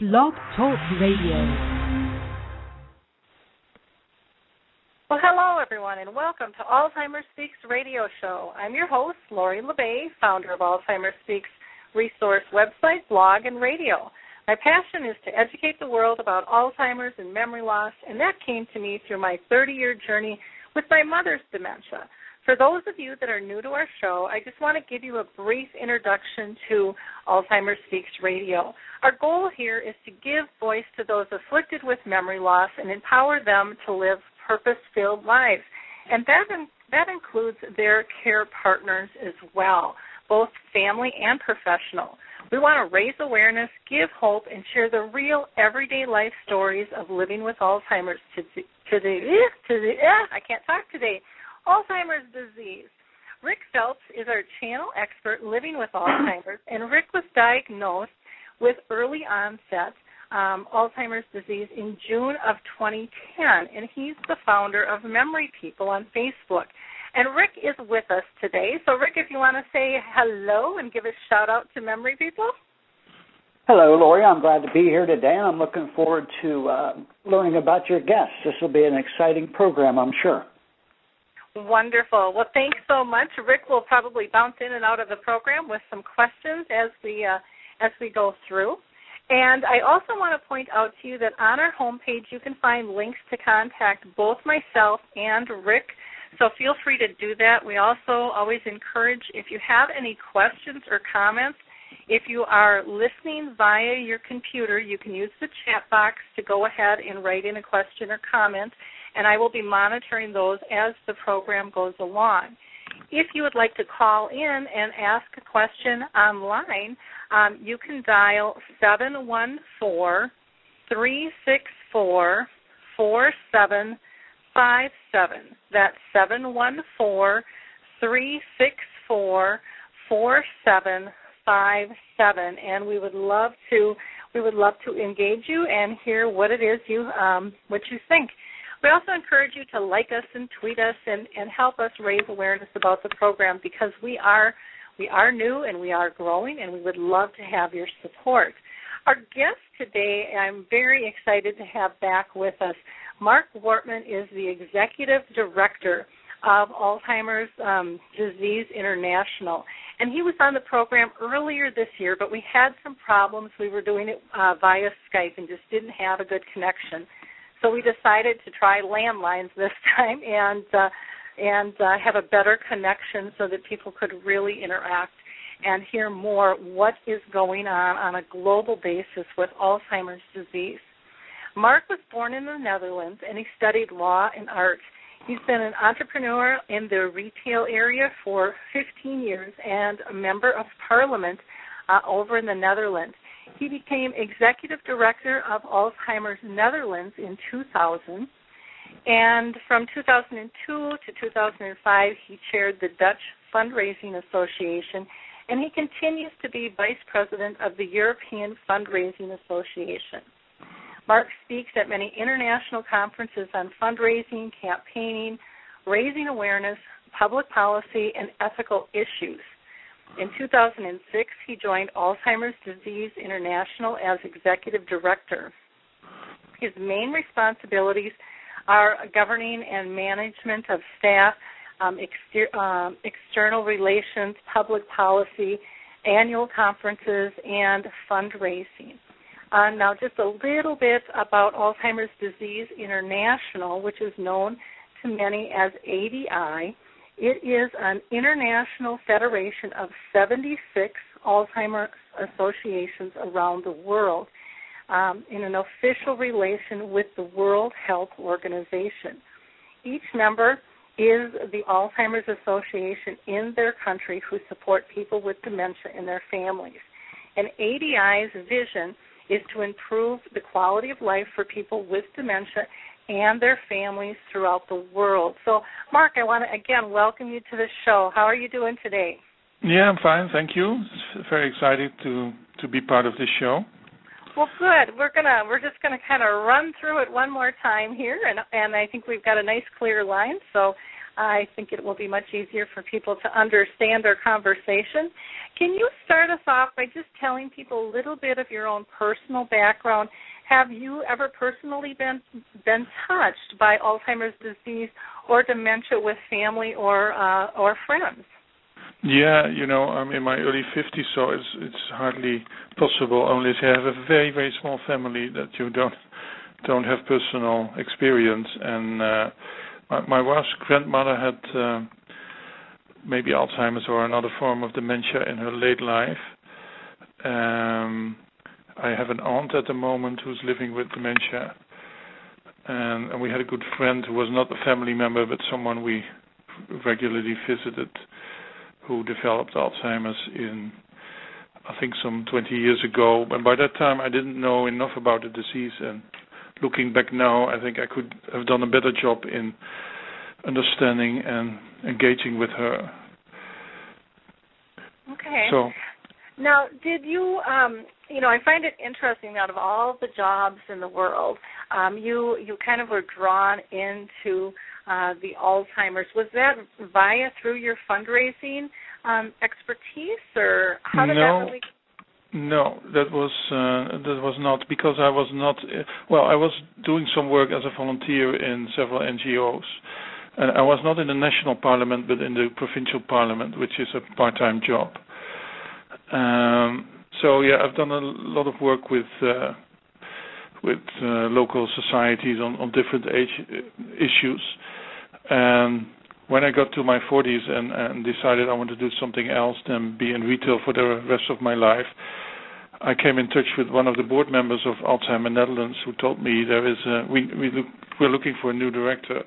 Blog Talk Radio. Well, hello, everyone, and welcome to Alzheimer's Speaks radio show. I'm your host, Lori La Bey, founder of Alzheimer's Speaks resource website, blog, and radio. My passion is to educate the world about Alzheimer's and memory loss, and that came to me through my 30 year journey with my mother's dementia. For those of you that are new to our show, I just want to give you a brief introduction to Alzheimer's Speaks Radio. Our goal here is to give voice to those afflicted with memory loss and empower them to live purpose-filled lives. And that in, that includes their care partners as well, both family and professional. We want to raise awareness, give hope, and share the real everyday life stories of living with Alzheimer's to, to the to the I can't talk today Alzheimer's disease. Rick Phelps is our channel expert living with Alzheimer's, and Rick was diagnosed with early onset um, Alzheimer's disease in June of 2010, and he's the founder of Memory People on Facebook. And Rick is with us today. So, Rick, if you want to say hello and give a shout out to Memory People. Hello, Lori. I'm glad to be here today, and I'm looking forward to uh, learning about your guests. This will be an exciting program, I'm sure. Wonderful. Well, thanks so much. Rick will probably bounce in and out of the program with some questions as we uh, as we go through. And I also want to point out to you that on our homepage you can find links to contact both myself and Rick. So feel free to do that. We also always encourage if you have any questions or comments, if you are listening via your computer, you can use the chat box to go ahead and write in a question or comment and I will be monitoring those as the program goes along. If you would like to call in and ask a question online, um, you can dial 714 364 4757. That's 714 364 4757. And we would love to we would love to engage you and hear what it is you um, what you think. We also encourage you to like us and tweet us and, and help us raise awareness about the program because we are we are new and we are growing and we would love to have your support. Our guest today, I'm very excited to have back with us. Marc Wortmann is the executive director of Alzheimer's um, Disease International. And he was on the program earlier this year, but we had some problems. We were doing it uh, via Skype and just didn't have a good connection. So we decided to try landlines this time and uh, and uh, have a better connection so that people could really interact and hear more what is going on on a global basis with Alzheimer's disease. Marc was born in the Netherlands and he studied law and art. He's been an entrepreneur in the retail area for 15 years and a member of parliament uh, over in the Netherlands. He became executive director of Alzheimer's Netherlands in 2000. And from 2002 to 2005, he chaired the Dutch Fundraising Association, and he continues to be vice president of the European Fundraising Association. Marc speaks at many international conferences on fundraising, campaigning, raising awareness, public policy, and ethical issues. In 2006, he joined Alzheimer's Disease International as executive director. His main responsibilities are governing and management of staff, um, exter- um, external relations, public policy, annual conferences, and fundraising. Uh, now, just a little bit about Alzheimer's Disease International, which is known to many as ADI. It is an international federation of 76 Alzheimer's associations around the world um, in an official relation with the World Health Organization. Each member is the Alzheimer's Association in their country who support people with dementia and their families. And ADI's vision is to improve the quality of life for people with dementia and their families throughout the world. So, Marc, I want to again welcome you to the show. How are you doing today? Yeah, I'm fine, thank you. Very excited to to be part of this show. Well, good. We're gonna we're just gonna kind of run through it one more time here, and and I think we've got a nice clear line. So I think it will be much easier for people to understand our conversation. Can you start us off by just telling people a little bit of your own personal background? Have you ever personally been been touched by Alzheimer's disease or dementia with family or uh, or friends? Yeah, you know, I'm in my early 50s, so it's it's hardly possible unless you have a very very small family that you don't don't have personal experience. And uh, my, my wife's grandmother had uh, maybe Alzheimer's or another form of dementia in her late life. Um, I have an aunt at the moment who's living with dementia, and, and we had a good friend who was not a family member but someone we regularly visited who developed Alzheimer's in, I think, some 20 years ago. And by that time, I didn't know enough about the disease. And looking back now, I think I could have done a better job in understanding and engaging with her. Okay. So. Now, did you, um, you know, I find it interesting. Out of all the jobs in the world, um, you you kind of were drawn into uh, the Alzheimer's. Was that via through your fundraising um, expertise, or how did no. that really? No, that was uh, that was not because I was not. Uh, well, I was doing some work as a volunteer in several NGOs. And I was not in the national parliament, but in the provincial parliament, which is a part-time job. Um, so yeah, I've done a lot of work with uh, with uh, local societies on, on different age uh, issues. And when I got to my 40s and, and decided I want to do something else than be in retail for the rest of my life, I came in touch with one of the board members of Alzheimer Netherlands who told me there is a, we we look, we're looking for a new director.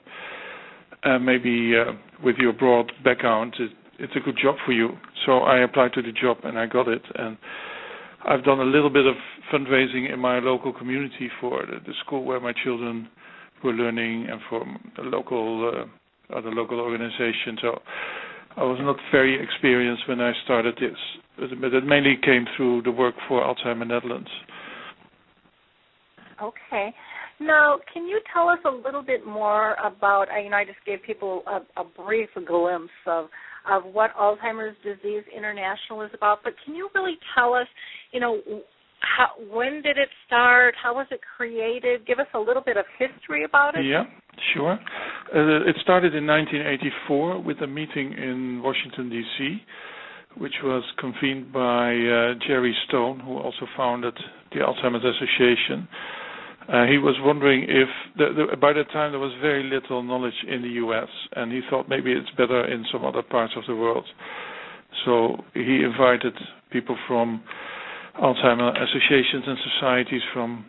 Uh, maybe uh, with your broad background, it, it's a good job for you. So I applied to the job and I got it. And I've done a little bit of fundraising in my local community for the, the school where my children were learning and for the local uh, other local organizations. So I was not very experienced when I started this, but it mainly came through the work for Alzheimer Netherlands. Okay. Now, can you tell us a little bit more about? You know, I just gave people a, a brief glimpse of of what Alzheimer's Disease International is about, but can you really tell us, you know, how, when did it start? How was it created? Give us a little bit of history about it. Yeah, sure. Uh, it started in 1984 with a meeting in Washington, D.C., which was convened by uh, Jerry Stone, who also founded the Alzheimer's Association. Uh, he was wondering if the, the, by that time there was very little knowledge in the U.S., and he thought maybe it's better in some other parts of the world. So he invited people from Alzheimer associations and societies from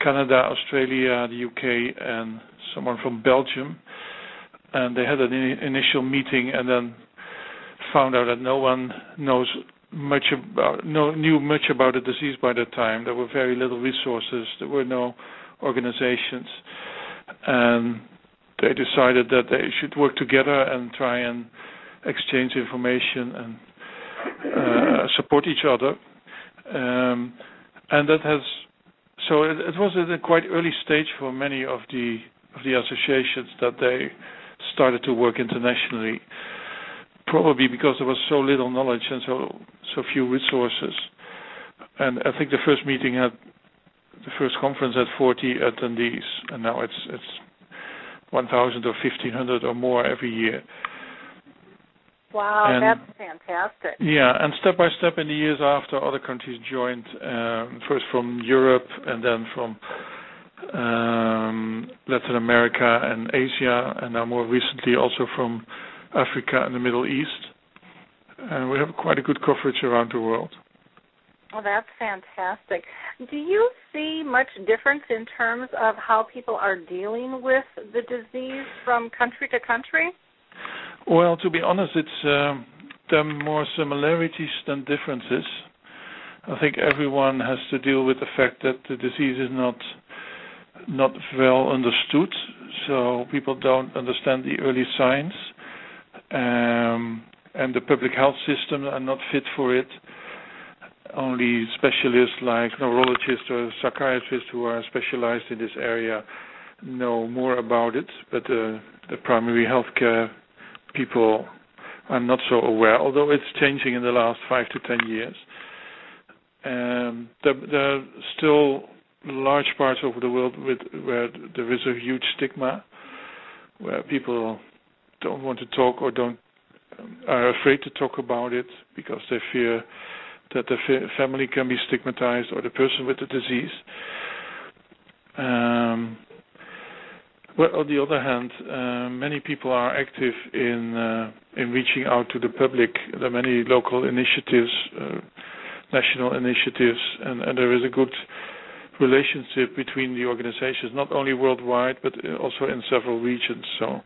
Canada, Australia, the UK, and someone from Belgium. And they had an in- initial meeting, and then found out that no one knows much about, no, knew much about the disease by that time. There were very little resources. There were no organizations, and they decided that they should work together and try and exchange information and uh, support each other. Um, and that has so it, it, was at a quite early stage for many of the of the associations that they started to work internationally probably because there was so little knowledge and so so few resources and I think the first meeting had the first conference had 40 attendees and now it's it's 1000 or 1500 or more every year Wow, and, that's fantastic. Yeah, and step by step in the years after, other countries joined, um, first from Europe and then from um, Latin America and Asia, and now more recently also from Africa and the Middle East. And we have quite a good coverage around the world. Well, that's fantastic. Do you see much difference in terms of how people are dealing with the disease from country to country? Well, to be honest, it's uh, there are more similarities than differences. I think everyone has to deal with the fact that the disease is not not well understood, so people don't understand the early signs, um, and the public health system are not fit for it. Only specialists like neurologists or psychiatrists who are specialized in this area know more about it, but uh, the primary healthcare people are not so aware, although it's changing in the last five to ten years. Um, there, there are still large parts of the world with, where there is a huge stigma, where people don't want to talk or don't are afraid to talk about it because they fear that the fa- family can be stigmatized or the person with the disease. Um, well, on the other hand, uh, many people are active in uh, in reaching out to the public. There are many local initiatives, uh, national initiatives, and, and, there is a good relationship between the organizations, not only worldwide but also in several regions. So,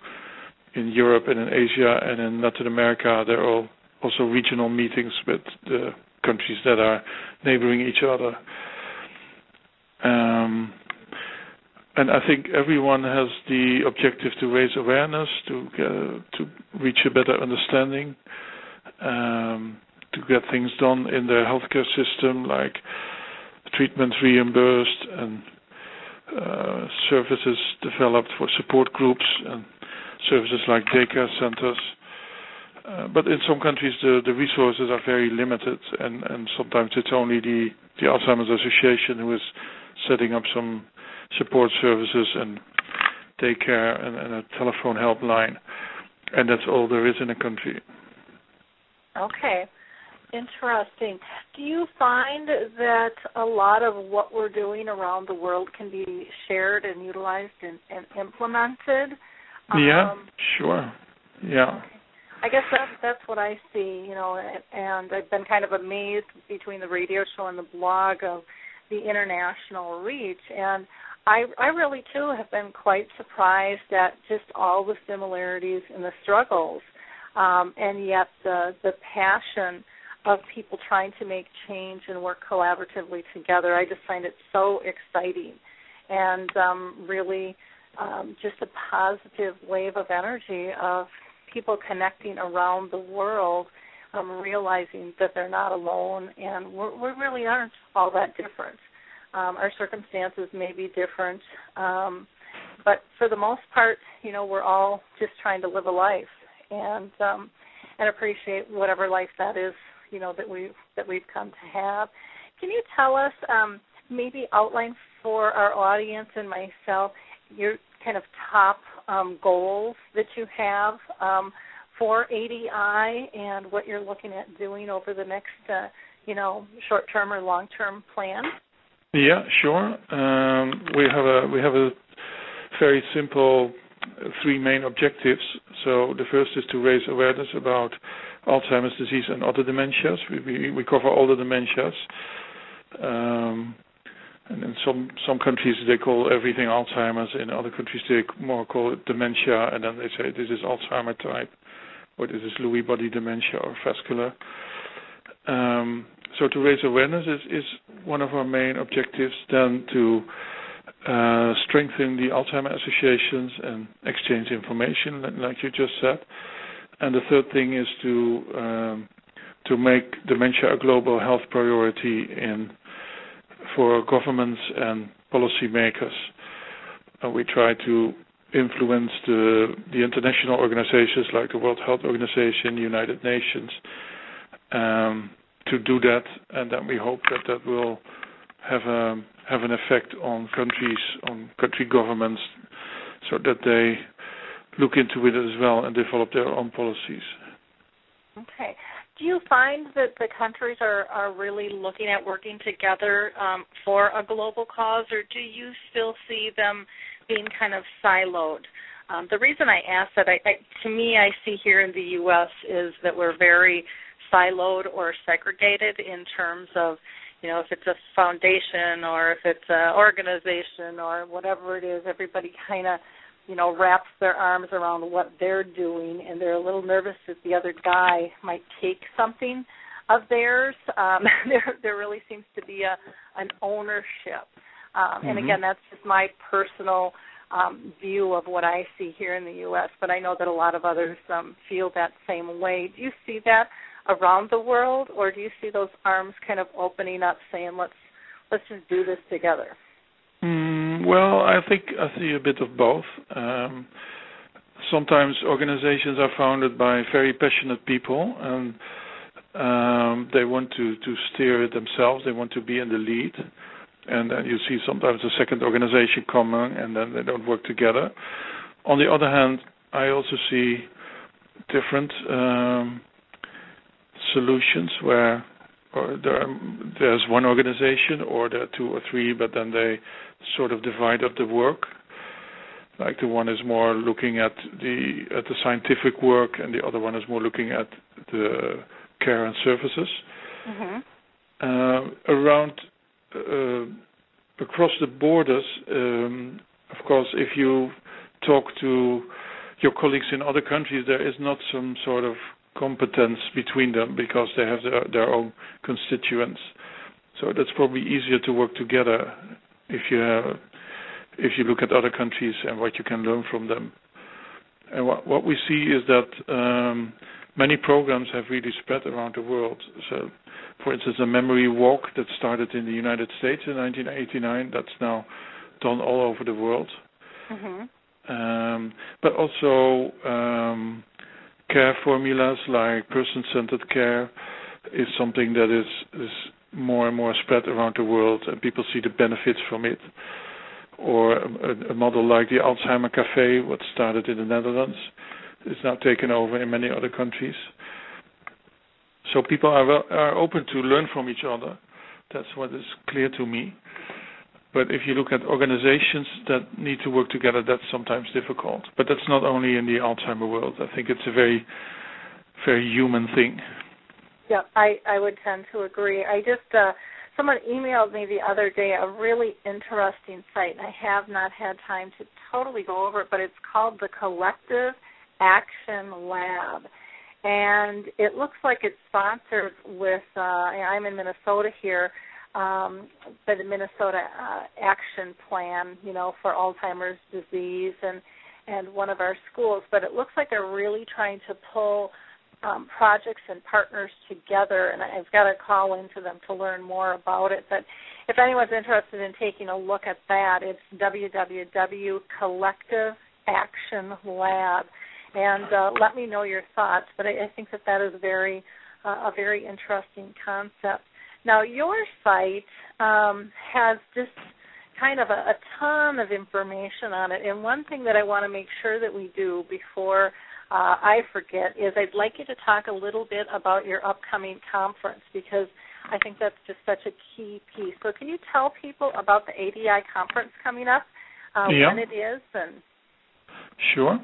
in Europe and in Asia and in Latin America, there are also regional meetings with the countries that are neighboring each other. Um, and I think everyone has the objective to raise awareness, to to reach a better understanding, um, to get things done in their healthcare system, like treatment reimbursed and uh, services developed for support groups and services like daycare centers. Uh, but in some countries, the, the resources are very limited, and, and sometimes it's only the, the Alzheimer's Association who is setting up some support services and daycare and, and a telephone helpline, and that's all there is in a country. Okay. Interesting. Do you find that a lot of what we're doing around the world can be shared and utilized and, and implemented? Yeah, um, sure. Yeah. I guess that's that's what I see, you know, and, and I've been kind of amazed between the radio show and the blog of the international reach, and I I really too have been quite surprised at just all the similarities and the struggles, um, and yet the the passion of people trying to make change and work collaboratively together. I just find it so exciting, and um, really um, just a positive wave of energy of people connecting around the world, um, realizing that they're not alone, and we're, we really aren't all that different. Um, our circumstances may be different, um, but for the most part, you know, we're all just trying to live a life and um, and appreciate whatever life that is, you know, that we that we've come to have. Can you tell us, um, maybe outline for our audience and myself your kind of top um, goals that you have um, for ADI and what you're looking at doing over the next, uh, you know, short-term or long-term plan? Yeah, sure. Um, we have a we have a very simple three main objectives. So the first is to raise awareness about Alzheimer's disease and other dementias. We we, we cover all the dementias. Um, and in some some countries they call everything Alzheimer's. In other countries they more call it dementia, and then they say this is Alzheimer type, or this is Lewy body dementia or vascular. Um, so to raise awareness is, is one of our main objectives. Then to uh, strengthen the Alzheimer associations and exchange information, like you just said. And the third thing is to um, to make dementia a global health priority in for governments and policymakers. Uh, we try to influence the, the international organizations like the World Health Organization, United Nations, um, to do that, and then we hope that that will have a have an effect on countries, on country governments, so that they look into it as well and develop their own policies. Okay do you find that the countries are, are really looking at working together um, for a global cause, or do you still see them being kind of siloed? Um, the reason I ask that, I, I, to me, I see here in the U.S. is that we're very siloed or segregated in terms of, you know, if it's a foundation or if it's an organization or whatever it is, everybody kind of you know, wraps their arms around what they're doing, and they're a little nervous that the other guy might take something of theirs. Um, there, there really seems to be a an ownership, um, mm-hmm. and again, that's just my personal um, view of what I see here in the U.S. But I know that a lot of others um, feel that same way. Do you see that around the world, or do you see those arms kind of opening up, saying, "Let's let's just do this together"? Mm, well, I think I see a bit of both. Um, sometimes organizations are founded by very passionate people and um, they want to, to steer it themselves. They want to be in the lead. And then you see sometimes a second organization coming and then they don't work together. On the other hand, I also see different um, solutions where there, there's one organization or there are two or three, but then they sort of divide up the work. Like the one is more looking at the at the scientific work, and the other one is more looking at the care and services. Mm-hmm. Uh, around uh, across the borders, um, of course, if you talk to your colleagues in other countries, there is not some sort of competence between them because they have their, their own constituents. So that's probably easier to work together if you have, if you look at other countries and what you can learn from them. And what, what we see is that um, many programs have really spread around the world. So, for instance, a memory walk that started in the United States in 1989, that's now done all over the world. Mm-hmm. Um, but also um, care formulas like person-centered care is something that is, is more and more spread around the world, and people see the benefits from it. Or a, a model like the Alzheimer Cafe, what started in the Netherlands, is now taken over in many other countries. So people are are open to learn from each other. That's what is clear to me. But if you look at organizations that need to work together, that's sometimes difficult. But that's not only in the Alzheimer world. I think it's a very, very human thing. Yeah, I I would tend to agree. I just uh someone emailed me the other day a really interesting site. And I have not had time to totally go over it, but it's called the Collective Action Lab. And it looks like it's sponsored with uh I'm in Minnesota here um, by the Minnesota uh, Action Plan, you know, for Alzheimer's disease and and one of our schools. But it looks like they're really trying to pull um, projects and partners together, and I've got to call into them to learn more about it. But if anyone's interested in taking a look at that, it's www.collectiveactionlab, and uh, let me know your thoughts. But I, I think that that is very uh, a very interesting concept. Now, your site um, has just kind of a, a, ton of information on it, and one thing that I want to make sure that we do before uh, I forget is I'd like you to talk a little bit about your upcoming conference because I think that's just such a key piece. So, can you tell people about the ADI conference coming up, uh, yeah. when it is, and Sure.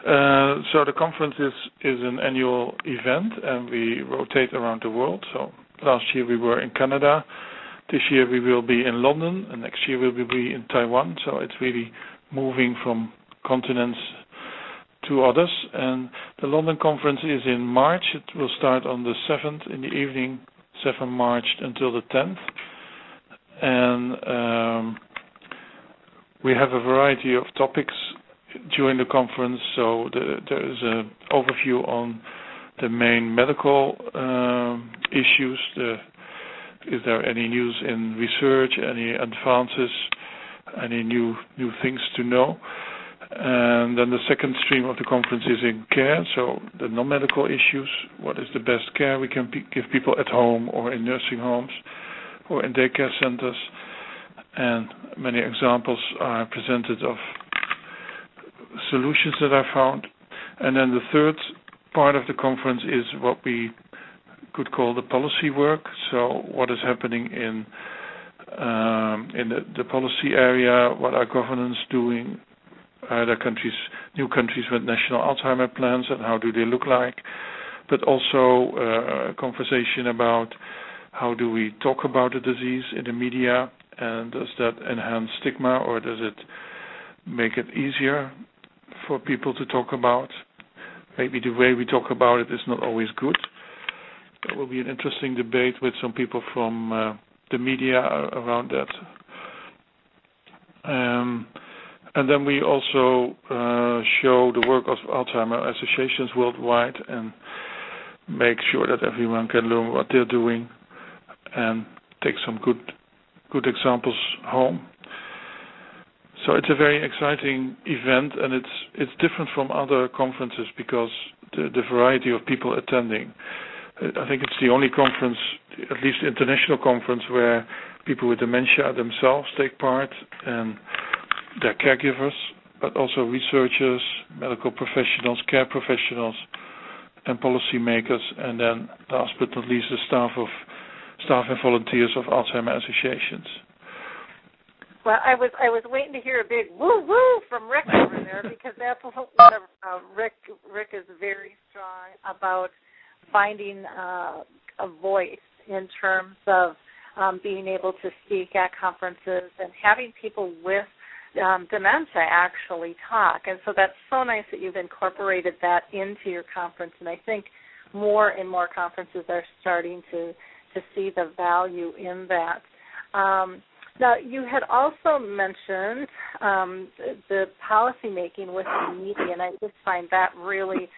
Uh, so the conference is, is an annual event, and we rotate around the world. So Last year we were in Canada. This year we will be in London, and next year we will be in Taiwan. So it's really moving from continents to others. And the London conference is in March. It will start on the 7th in the evening, 7 March until the 10th. And um, we have a variety of topics during the conference. So the, there is an overview on the main medical um, issues. The, is there any news in research, any advances, any new new things to know? And then the second stream of the conference is in care, so the non-medical issues. What is the best care we can p- give people at home or in nursing homes or in daycare centers? And many examples are presented of solutions that are found. And then the third part of the conference is what we could call the policy work. So what is happening in um, in the, the, policy area? What are governments doing? Are there countries, new countries with national Alzheimer plans, and how do they look like? But also uh, a conversation about how do we talk about the disease in the media, and does that enhance stigma, or does it make it easier for people to talk about? maybe the way we talk about it is not always good. There will be an interesting debate with some people from uh, the media around that. Um, and then we also uh, show the work of Alzheimer associations worldwide and make sure that everyone can learn what they're doing and take some good good examples home. so it's a very exciting event, and it's it's different from other conferences because the, the variety of people attending. I think it's the only conference, at least international conference, where people with dementia themselves take part and their caregivers, but also researchers, medical professionals, care professionals, and policymakers, and then last but not least, the staff of staff and volunteers of Alzheimer associations. Well, I was I was waiting to hear a big woo woo from Rick over there because that's what uh, Rick Rick is very strong about finding uh, a voice in terms of um, being able to speak at conferences and having people with um, dementia actually talk. And so that's so nice that you've incorporated that into your conference. And I think more and more conferences are starting to to see the value in that. Um, now, you had also mentioned um, the policy making with the media, and I just find that really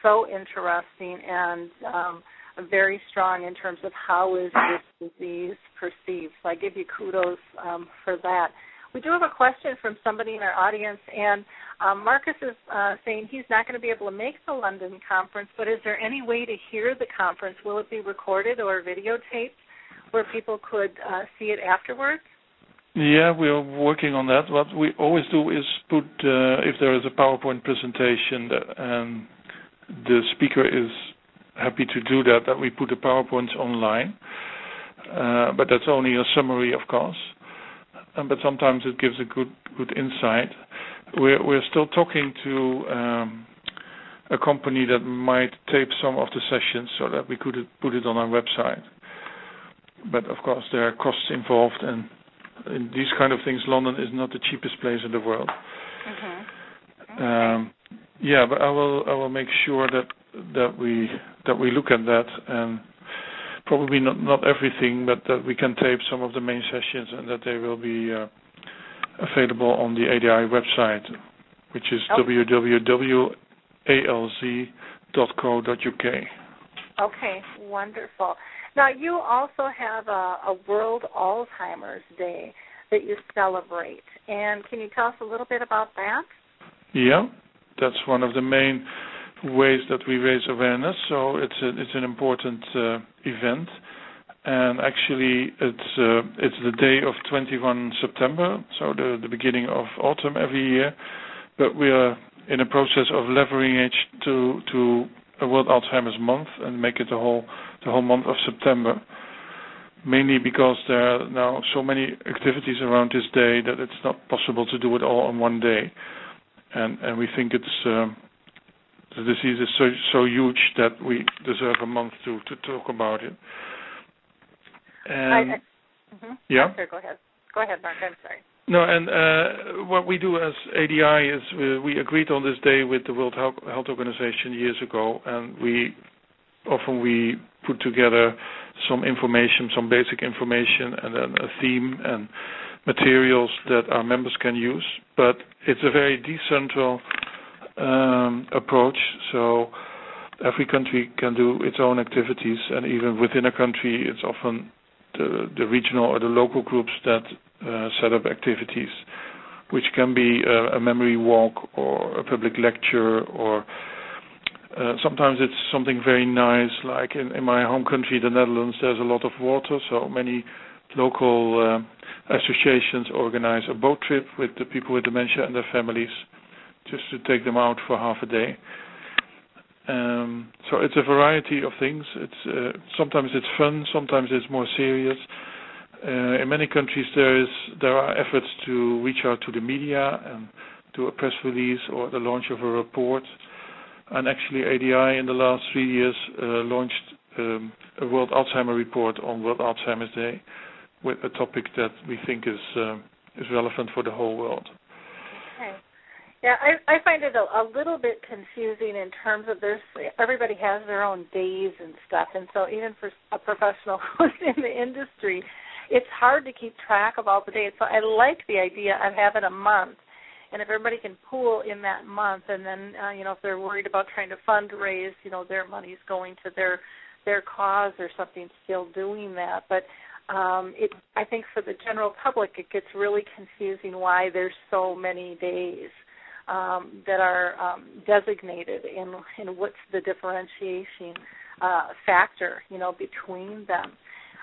so interesting and um, very strong in terms of how is this disease perceived. So I give you kudos um, for that. We do have a question from somebody in our audience, and um, Marcus is uh, saying he's not going to be able to make the London conference, but is there any way to hear the conference? Will it be recorded or videotaped where people could uh, see it afterwards? Yeah, we are working on that. What we always do is put, uh, if there is a PowerPoint presentation that, and the speaker is happy to do that, that we put the PowerPoints online. Uh, but that's only a summary, of course. Um, but sometimes it gives a good good insight. We're we're still talking to um, a company that might tape some of the sessions so that we could put it on our website. But of course, there are costs involved, and in these kind of things, London is not the cheapest place in the world. Mm-hmm. Um, yeah, but I will I will make sure that that we that we look at that and probably not not everything, but that we can tape some of the main sessions and that they will be uh, available on the ADI website, which is okay. www.alz.co.uk. Okay, wonderful. Now, you also have a, a World Alzheimer's Day that you celebrate, and can you tell us a little bit about that? Yeah, that's one of the main ways that we raise awareness. So it's a, it's an important uh, event, and actually it's uh, it's the day of 21 September, so the the beginning of autumn every year. But we are in a process of leveraging it to to a World Alzheimer's Month and make it the whole the whole month of September. Mainly because there are now so many activities around this day that it's not possible to do it all on one day, and and we think it's uh, the disease is so so huge that we deserve a month to to talk about it. And I, I, mm-hmm. yeah, go ahead. Go ahead, Marc. I'm sorry. No, and uh, what we do as ADI is we, we agreed on this day with the World Health, Health Organization years ago, and we often we put together some information, some basic information, and then a theme and materials that our members can use. But it's a very decentral um, approach. So every country can do its own activities, and even within a country, it's often the, the regional or the local groups that uh, set up activities, which can be a, a memory walk or a public lecture or uh, sometimes it's something very nice, like in, in, my home country, the Netherlands. There's a lot of water, so many local uh, associations organize a boat trip with the people with dementia and their families, just to take them out for half a day. Um, so it's a variety of things. It's uh, sometimes it's fun, sometimes it's more serious. Uh, in many countries, there is there are efforts to reach out to the media and do a press release or the launch of a report. And actually, ADI in the last three years uh, launched um, a World Alzheimer report on World Alzheimer's Day with a topic that we think is uh, is relevant for the whole world. Yeah, I, I find it a, a little bit confusing in terms of there's everybody has their own days and stuff, and so even for a professional who's in the industry, it's hard to keep track of all the days. So I like the idea of having a month, and if everybody can pool in that month, and then uh, you know if they're worried about trying to fundraise, you know their money's going to their their cause or something, still doing that. But um, it, I think for the general public, it gets really confusing why there's so many days um, that are um, designated, and, and what's the differentiation uh, factor, you know, between them.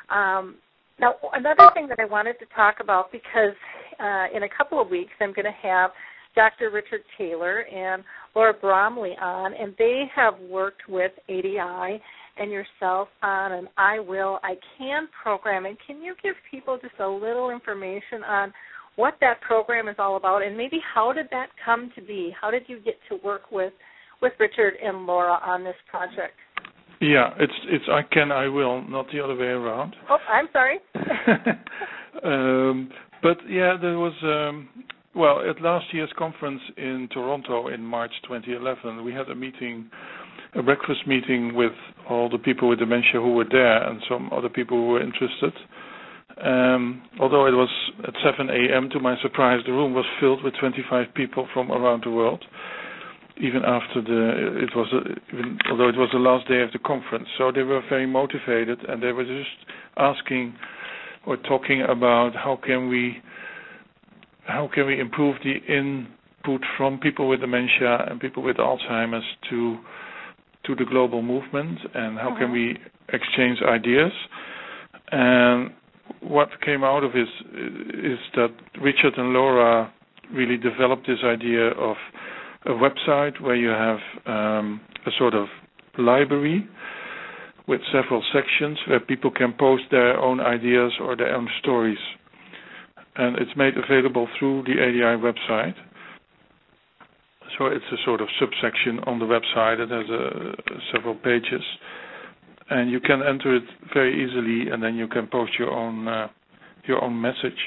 Um, now, another thing that I wanted to talk about because uh, in a couple of weeks I'm going to have Dr. Richard Taylor and Laura Bromley on, and they have worked with ADI and yourself on an I Will, I Can program. And can you give people just a little information on what that program is all about, and maybe how did that come to be? How did you get to work with with Richard and Laura on this project? Yeah, it's it's I can, I will, not the other way around. Oh, I'm sorry. um, but yeah, there was um, well at last year's conference in Toronto in March 2011, we had a meeting, a breakfast meeting with all the people with dementia who were there and some other people who were interested. Um, although it was at 7 a.m., to my surprise, the room was filled with 25 people from around the world even after the it was a, even although it was the last day of the conference. So they were very motivated, and they were just asking or talking about how can we how can we improve the input from people with dementia and people with Alzheimer's to to the global movement, and how can we exchange ideas. And what came out of this is that Richard and Laura really developed this idea of a website where you have um, a sort of library with several sections where people can post their own ideas or their own stories. And it's made available through the ADI website. So it's a sort of subsection on the website that has uh, several pages. And you can enter it very easily, and then you can post your own uh, your own message.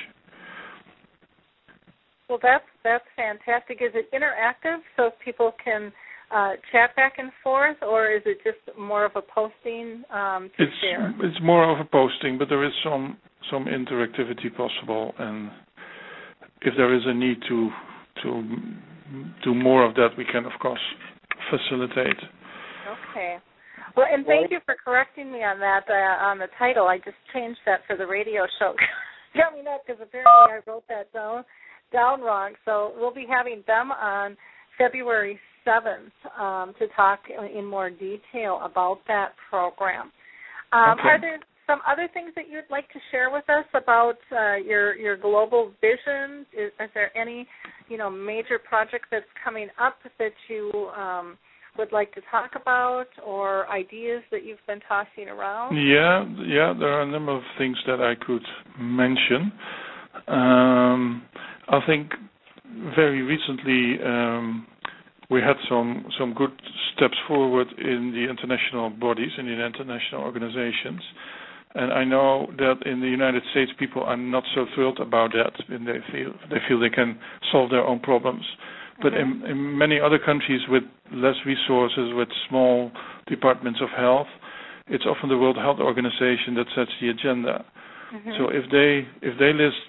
Well, that's that's fantastic. Is it interactive so people can uh, chat back and forth, or is it just more of a posting um, to it's, share? It's more of a posting, but there is some some interactivity possible, and if there is a need to to do more of that, we can of course facilitate. Okay. Well, and thank you for correcting me on that uh, on the title. I just changed that for the radio show. Got me because apparently I wrote that down down wrong. So we'll be having them on February 7th um, to talk in more detail about that program. Um, okay. Are there some other things that you'd like to share with us about uh, your your global vision? Is, is, there any you know major project that's coming up that you um, would like to talk about, or ideas that you've been tossing around? Yeah, yeah, there are a number of things that I could mention. Um, I think very recently um, we had some some good steps forward in the international bodies and in the international organizations. And I know that in the United States, people are not so thrilled about that, and they feel they feel they can solve their own problems. But mm-hmm. in, in many other countries with less resources, with small departments of health, it's often the World Health Organization that sets the agenda. Mm-hmm. So if they if they list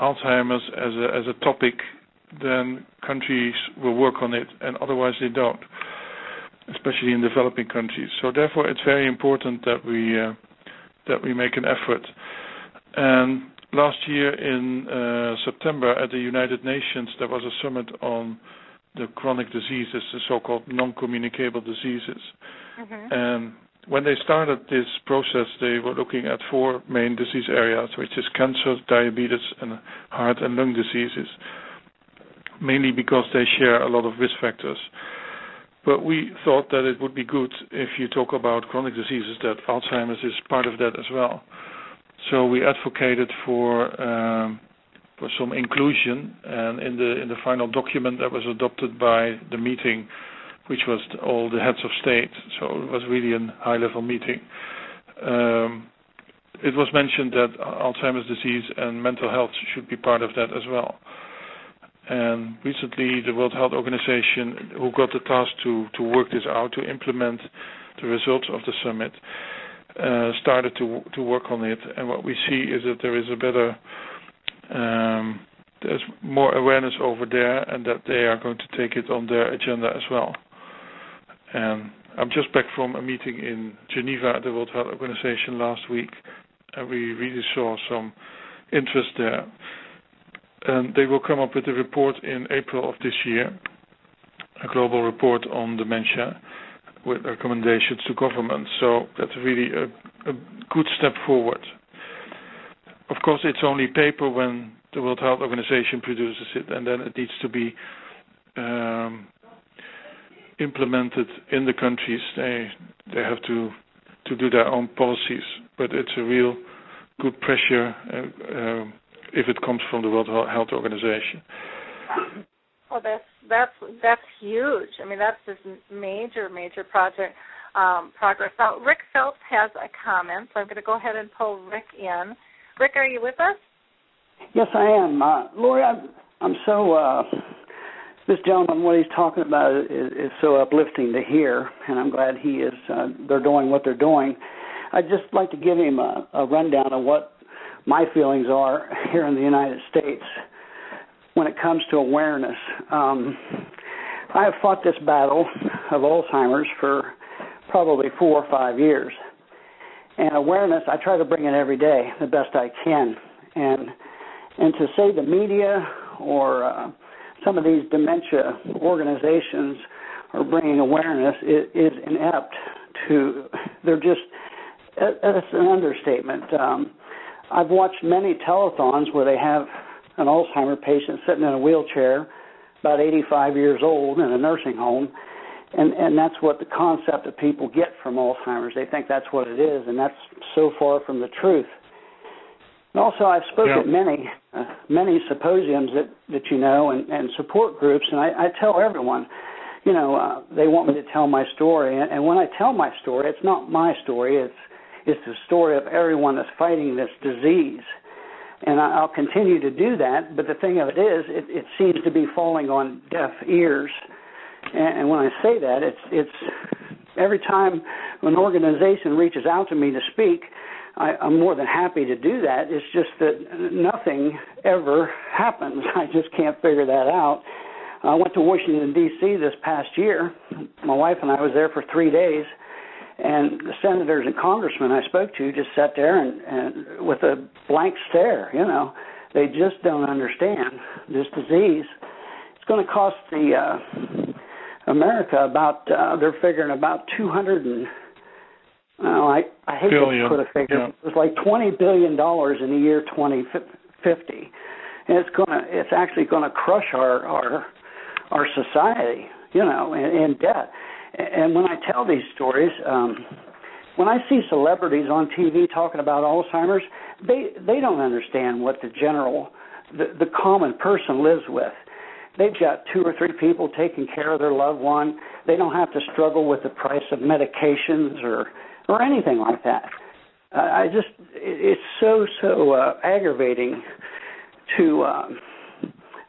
Alzheimer's as a as a topic, then countries will work on it, and otherwise they don't, especially in developing countries. So therefore, it's very important that we uh, that we make an effort. And last year in uh, September at the United Nations, there was a summit on the chronic diseases, the so-called non-communicable diseases, mm-hmm. and when they started this process, they were looking at four main disease areas, which is cancer, diabetes, and heart and lung diseases, mainly because they share a lot of risk factors. But we thought that it would be good if you talk about chronic diseases that Alzheimer's is part of that as well. So we advocated for um, for some inclusion, and in the in the final document that was adopted by the meeting, which was all the heads of state. So it was really a high-level meeting. Um, it was mentioned that Alzheimer's disease and mental health should be part of that as well. And recently, the World Health Organization, who got the task to, to work this out, to implement the results of the summit, uh, started to to work on it. And what we see is that there is a better um, there's more awareness over there, and that they are going to take it on their agenda as well. And I'm just back from a meeting in Geneva at the World Health Organization last week, and we really saw some interest there. And they will come up with a report in April of this year, a global report on dementia with recommendations to governments. So that's really a, a good step forward. Of course, it's only paper when the World Health Organization produces it, and then it needs to be um, implemented in the countries. They they have to to do their own policies, but it's a real good pressure uh, uh, if it comes from the World Health Organization. Oh, that's that's that's huge. I mean, that's just major major project um, progress. Now, Rick Phelps has a comment, so I'm going to go ahead and pull Rick in. Rick, are you with us? Yes, I am. Uh, Lori, I'm, I'm so uh, this gentleman, what he's talking about is, is so uplifting to hear, and I'm glad he is. Uh, they're doing what they're doing. I'd just like to give him a, a rundown of what my feelings are here in the United States when it comes to awareness. Um, I have fought this battle of Alzheimer's for probably four or five years. And awareness, I try to bring it every day the best I can. And and to say the media or uh, some of these dementia organizations are bringing awareness is, is inept. To they're just it's an understatement. Um, I've watched many telethons where they have an Alzheimer patient sitting in a wheelchair, about 85 years old, in a nursing home, and and that's what the concept of people get from Alzheimer's. They think that's what it is, and that's so far from the truth. And also, I've spoken yeah. at many uh, many symposiums that that you know and, and support groups, and I, I tell everyone, you know, uh, they want me to tell my story, and, and when I tell my story, it's not my story. It's it's the story of everyone that's fighting this disease and I'll continue to do that. But the thing of it is, it, it seems to be falling on deaf ears. And, when I say that, it's it's every time an organization reaches out to me to speak, I, I'm more than happy to do that. It's just that nothing ever happens. I just can't figure that out. I went to Washington D.C. this past year. My wife and I was there for three days and the senators and congressmen I spoke to just sat there and, and with a blank stare, you know, they just don't understand this disease. It's going to cost the uh, America about uh, they're figuring about 200 and well, I I hate billion. to put a figure. Yeah. It's like 20 billion dollars in the year 2050, and it's going to it's actually going to crush our our our society, you know, in, in debt and when I tell these stories, um, when I see celebrities on TV talking about Alzheimer's, they they don't understand what the general, the, the common person lives with. They've got two or three people taking care of their loved one. They don't have to struggle with the price of medications or or anything like that. Uh, I just it's so so uh, aggravating to. Uh,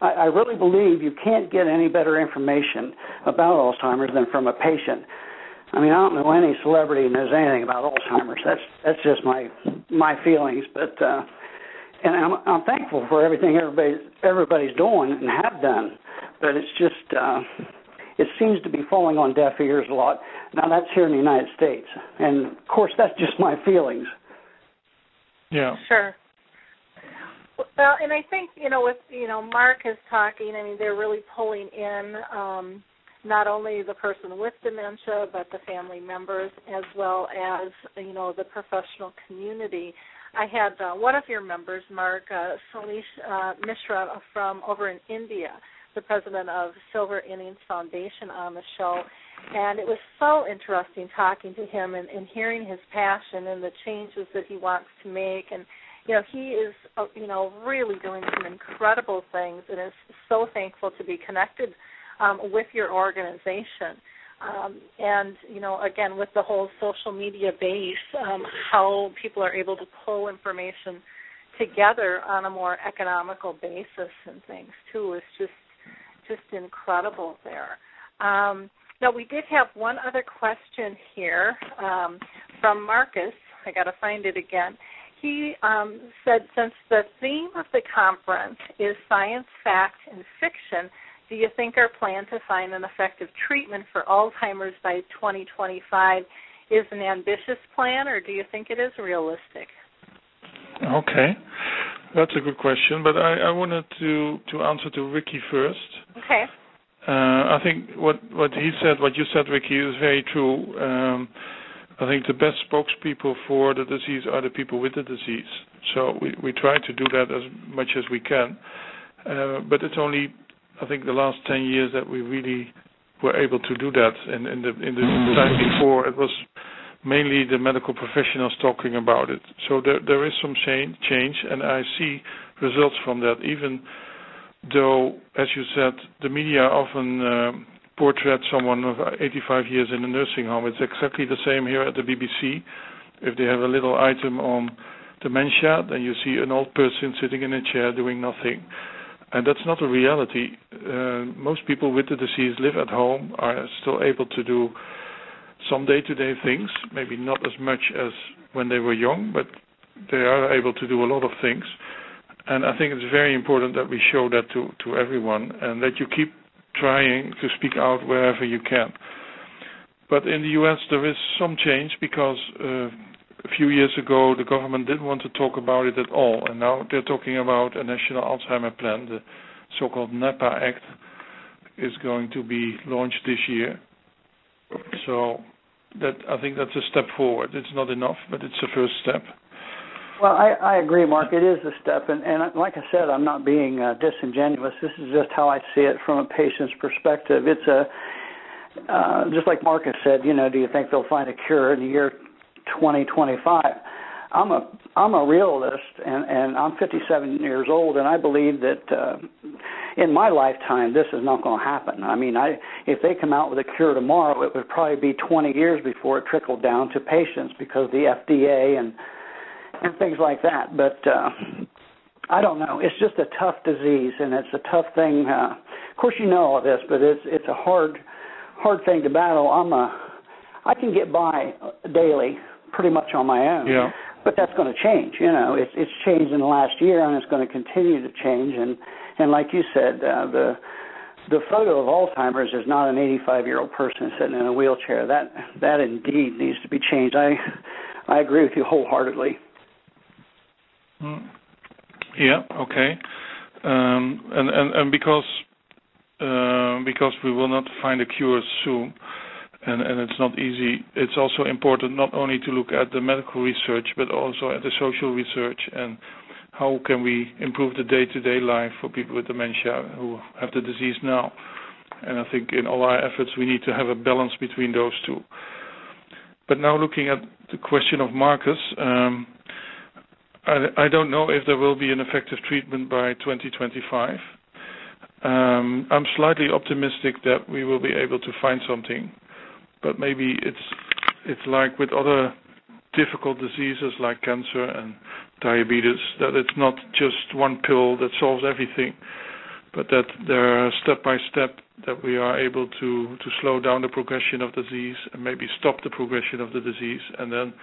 I, I really believe you can't get any better information about Alzheimer's than from a patient. I mean, I don't know any celebrity knows anything about Alzheimer's. That's that's just my my feelings. But uh, and I'm I'm thankful for everything everybody everybody's doing and have done. But it's just uh, it seems to be falling on deaf ears a lot. Now that's here in the United States, and of course that's just my feelings. Yeah. Sure. Well, and I think you know, with you know, Marc is talking. I mean, they're really pulling in um, not only the person with dementia, but the family members, as well as you know, the professional community. I had uh, one of your members, Marc uh, Sailesh uh, Mishra from over in India, the president of Silver Innings Foundation, on the show, and it was so interesting talking to him and, and hearing his passion and the changes that he wants to make and you know, he is, uh, you know, really doing some incredible things and is so thankful to be connected um, with your organization. Um, and, you know, again, with the whole social media base, um, how people are able to pull information together on a more economical basis and things too is just just incredible there. Um, now we did have one other question here um, from Marcus. I got to find it again he um, said since the theme of the conference is science, fact, and fiction, do you think our plan to find an effective treatment for Alzheimer's by 2025 is an ambitious plan, or do you think it is realistic? Okay. That's a good question, but I, I wanted to, to answer to Ricky first. Okay. Uh, I think what, what he said, what you said, Ricky, is very true. Um, I think the best spokespeople for the disease are the people with the disease. So we, we try to do that as much as we can. Uh, but it's only, I think, the last 10 years that we really were able to do that. And in the, in the time before, it was mainly the medical professionals talking about it. So there, there is some change, change, and I see results from that. Even though, as you said, the media often uh, portray someone of 85 years in a nursing home. It's exactly the same here at the BBC. If they have a little item on dementia, then you see an old person sitting in a chair doing nothing. And that's not a reality. Uh, most people with the disease live at home, are still able to do some day-to-day things, maybe not as much as when they were young, but they are able to do a lot of things. And I think it's very important that we show that to, to everyone and that you keep trying to speak out wherever you can. But in the US, there is some change because uh, a few years ago the government didn't want to talk about it at all, and now they're talking about a national Alzheimer plan. The so-called NAPA Act is going to be launched this year. So that I think that's a step forward. It's not enough, but it's a first step. Well, I, I agree, Marc. It is a step, and, and like I said, I'm not being uh, disingenuous. This is just how I see it from a patient's perspective. It's a uh, just like Marcus said. You know, do you think they'll find a cure in the year 2025? I'm a I'm a realist, and and I'm 57 years old, and I believe that uh, in my lifetime this is not going to happen. I mean, I if they come out with a cure tomorrow, it would probably be 20 years before it trickled down to patients because the FDA and and things like that. But uh, I don't know. It's just a tough disease, and it's a tough thing. Uh, of course, you know all this, but it's it's a hard hard thing to battle. I'm a I can get by daily pretty much on my own. Yeah but that's going to change. You know, it's it's changed in the last year, and it's going to continue to change. And and like you said, uh, the the photo of Alzheimer's is not an 85 year old person sitting in a wheelchair. That that indeed needs to be changed. I I agree with you wholeheartedly. Mm. Yeah. Okay. Um, and and and because uh, because we will not find a cure soon and, and it's not easy. It's also important not only to look at the medical research, but also at the social research and how can we improve the day-to-day life for people with dementia who have the disease now. And I think in all our efforts we need to have a balance between those two. But now looking at the question of Marcus, um, I, I, don't know if there will be an effective treatment by 2025. Um, I'm slightly optimistic that we will be able to find something but maybe it's it's like with other difficult diseases like cancer and diabetes that it's not just one pill that solves everything, but that there are step by step that we are able to to slow down the progression of disease and maybe stop the progression of the disease and then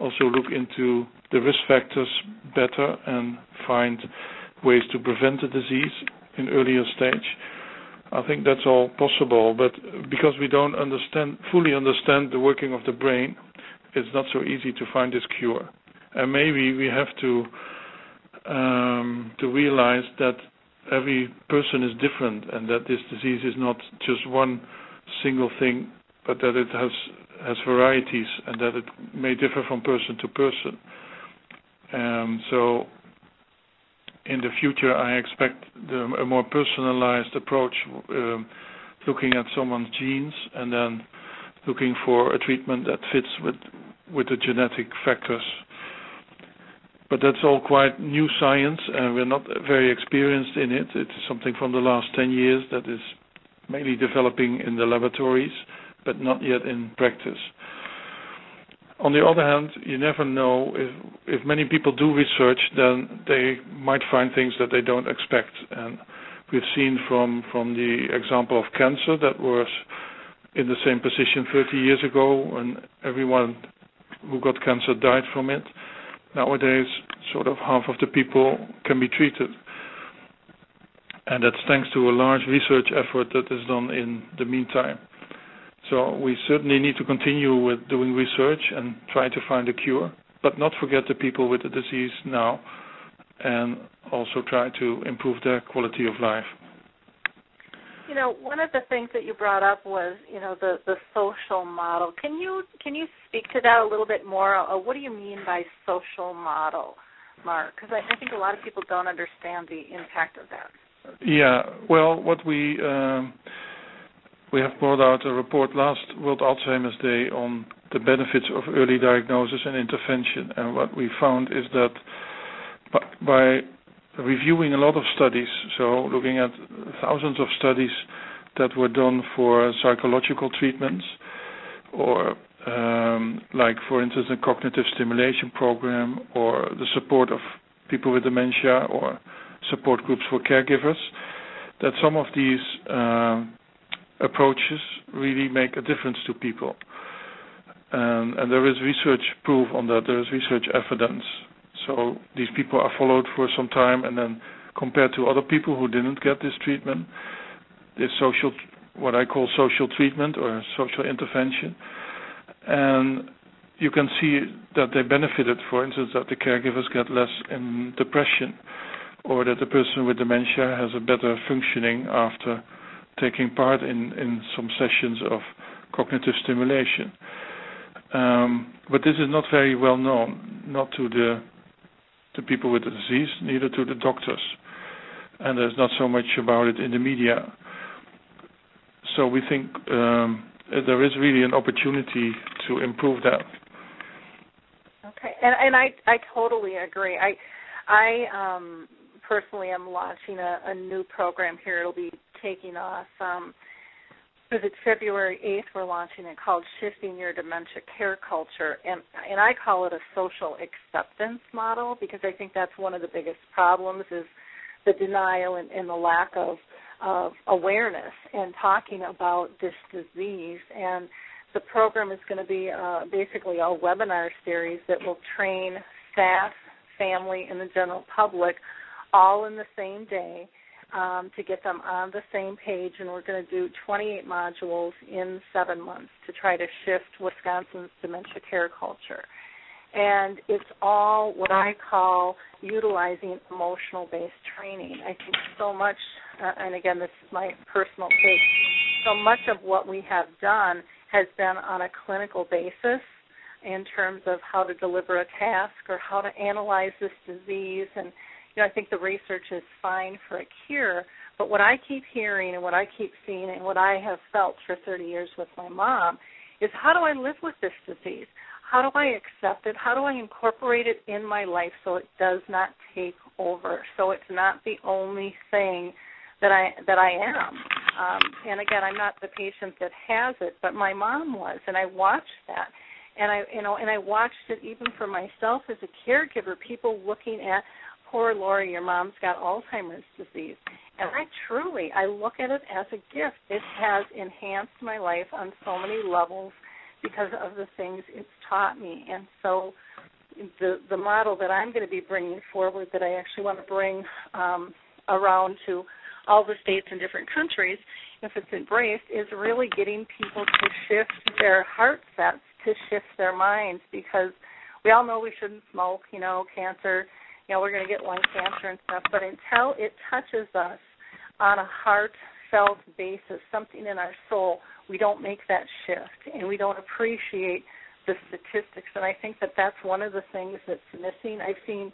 also look into the risk factors better and find ways to prevent the disease in earlier stage I think that's all possible, but because we don't understand fully understand the working of the brain, it's not so easy to find this cure. And maybe we have to um, to realize that every person is different, and that this disease is not just one single thing, but that it has has varieties, and that it may differ from person to person. Um, so in the future, I expect the, a more personalized approach, um, looking at someone's genes and then looking for a treatment that fits with with the genetic factors. But that's all quite new science, and we're not very experienced in it. It's something from the last 10 years that is mainly developing in the laboratories, but not yet in practice. On the other hand, you never know if if many people do research, then they might find things that they don't expect. And we've seen from from the example of cancer that was in the same position 30 years ago, and everyone who got cancer died from it. Nowadays, sort of half of the people can be treated. And that's thanks to a large research effort that is done in the meantime. So we certainly need to continue with doing research and try to find a cure. but not forget the people with the disease now, and also try to improve their quality of life. You know, one of the things that you brought up was, you know, the the social model. Can you can you speak to that a little bit more? Uh, what do you mean by social model, Marc? Because I, I think a lot of people don't understand the impact of that. Yeah. Well, what we um, we have brought out a report last World Alzheimer's Day on the benefits of early diagnosis and intervention, and what we found is that by reviewing a lot of studies, so looking at thousands of studies that were done for psychological treatments, or um, like, for instance, a cognitive stimulation program, or the support of people with dementia, or support groups for caregivers, that some of these uh, approaches really make a difference to people. And, and there is research proof on that. There is research evidence so these people are followed for some time, and then compared to other people who didn't get this treatment, this social, what I call social treatment or social intervention, and you can see that they benefited. For instance, that the caregivers get less in depression, or that the person with dementia has a better functioning after taking part in, in some sessions of cognitive stimulation. Um, but this is not very well known, not to the to people with the disease, neither to the doctors. And there's not so much about it in the media. So we think um, there is really an opportunity to improve that. Okay, and and I I totally agree. I I um, personally am launching a, a new program here. It'll be taking off. Um, because it's February 8th, we're launching it called Shifting Your Dementia Care Culture. And, and I call it a social acceptance model because I think that's one of the biggest problems is the denial and, and the lack of, of awareness and talking about this disease. And the program is going to be uh, basically a webinar series that will train staff, family, and the general public all in the same day um, to get them on the same page, and we're going to do 28 modules in seven months to try to shift Wisconsin's dementia care culture. And it's all what I call utilizing emotional based training. I think so much, uh, and again, this is my personal take, so much of what we have done has been on a clinical basis in terms of how to deliver a task or how to analyze this disease and you know, I think the research is fine for a cure, but what I keep hearing and what I keep seeing and what I have felt for 30 years with my mom is how do I live with this disease? How do I accept it? How do I incorporate it in my life so it does not take over? So it's not the only thing that I that I am. Um, and again, I'm not the patient that has it, but my mom was, and I watched that and I you know and I watched it even for myself as a caregiver people looking at poor Lori, your mom's got Alzheimer's disease. And I truly, I look at it as a gift. It has enhanced my life on so many levels because of the things it's taught me. And so the the model that I'm going to be bringing forward that I actually want to bring um, around to all the states and different countries, if it's embraced, is really getting people to shift their heart sets, to shift their minds, because we all know we shouldn't smoke. You know, cancer you know, we're going to get lung cancer and stuff, but until it touches us on a heartfelt basis, something in our soul, we don't make that shift and we don't appreciate the statistics. And I think that that's one of the things that's missing. I've seen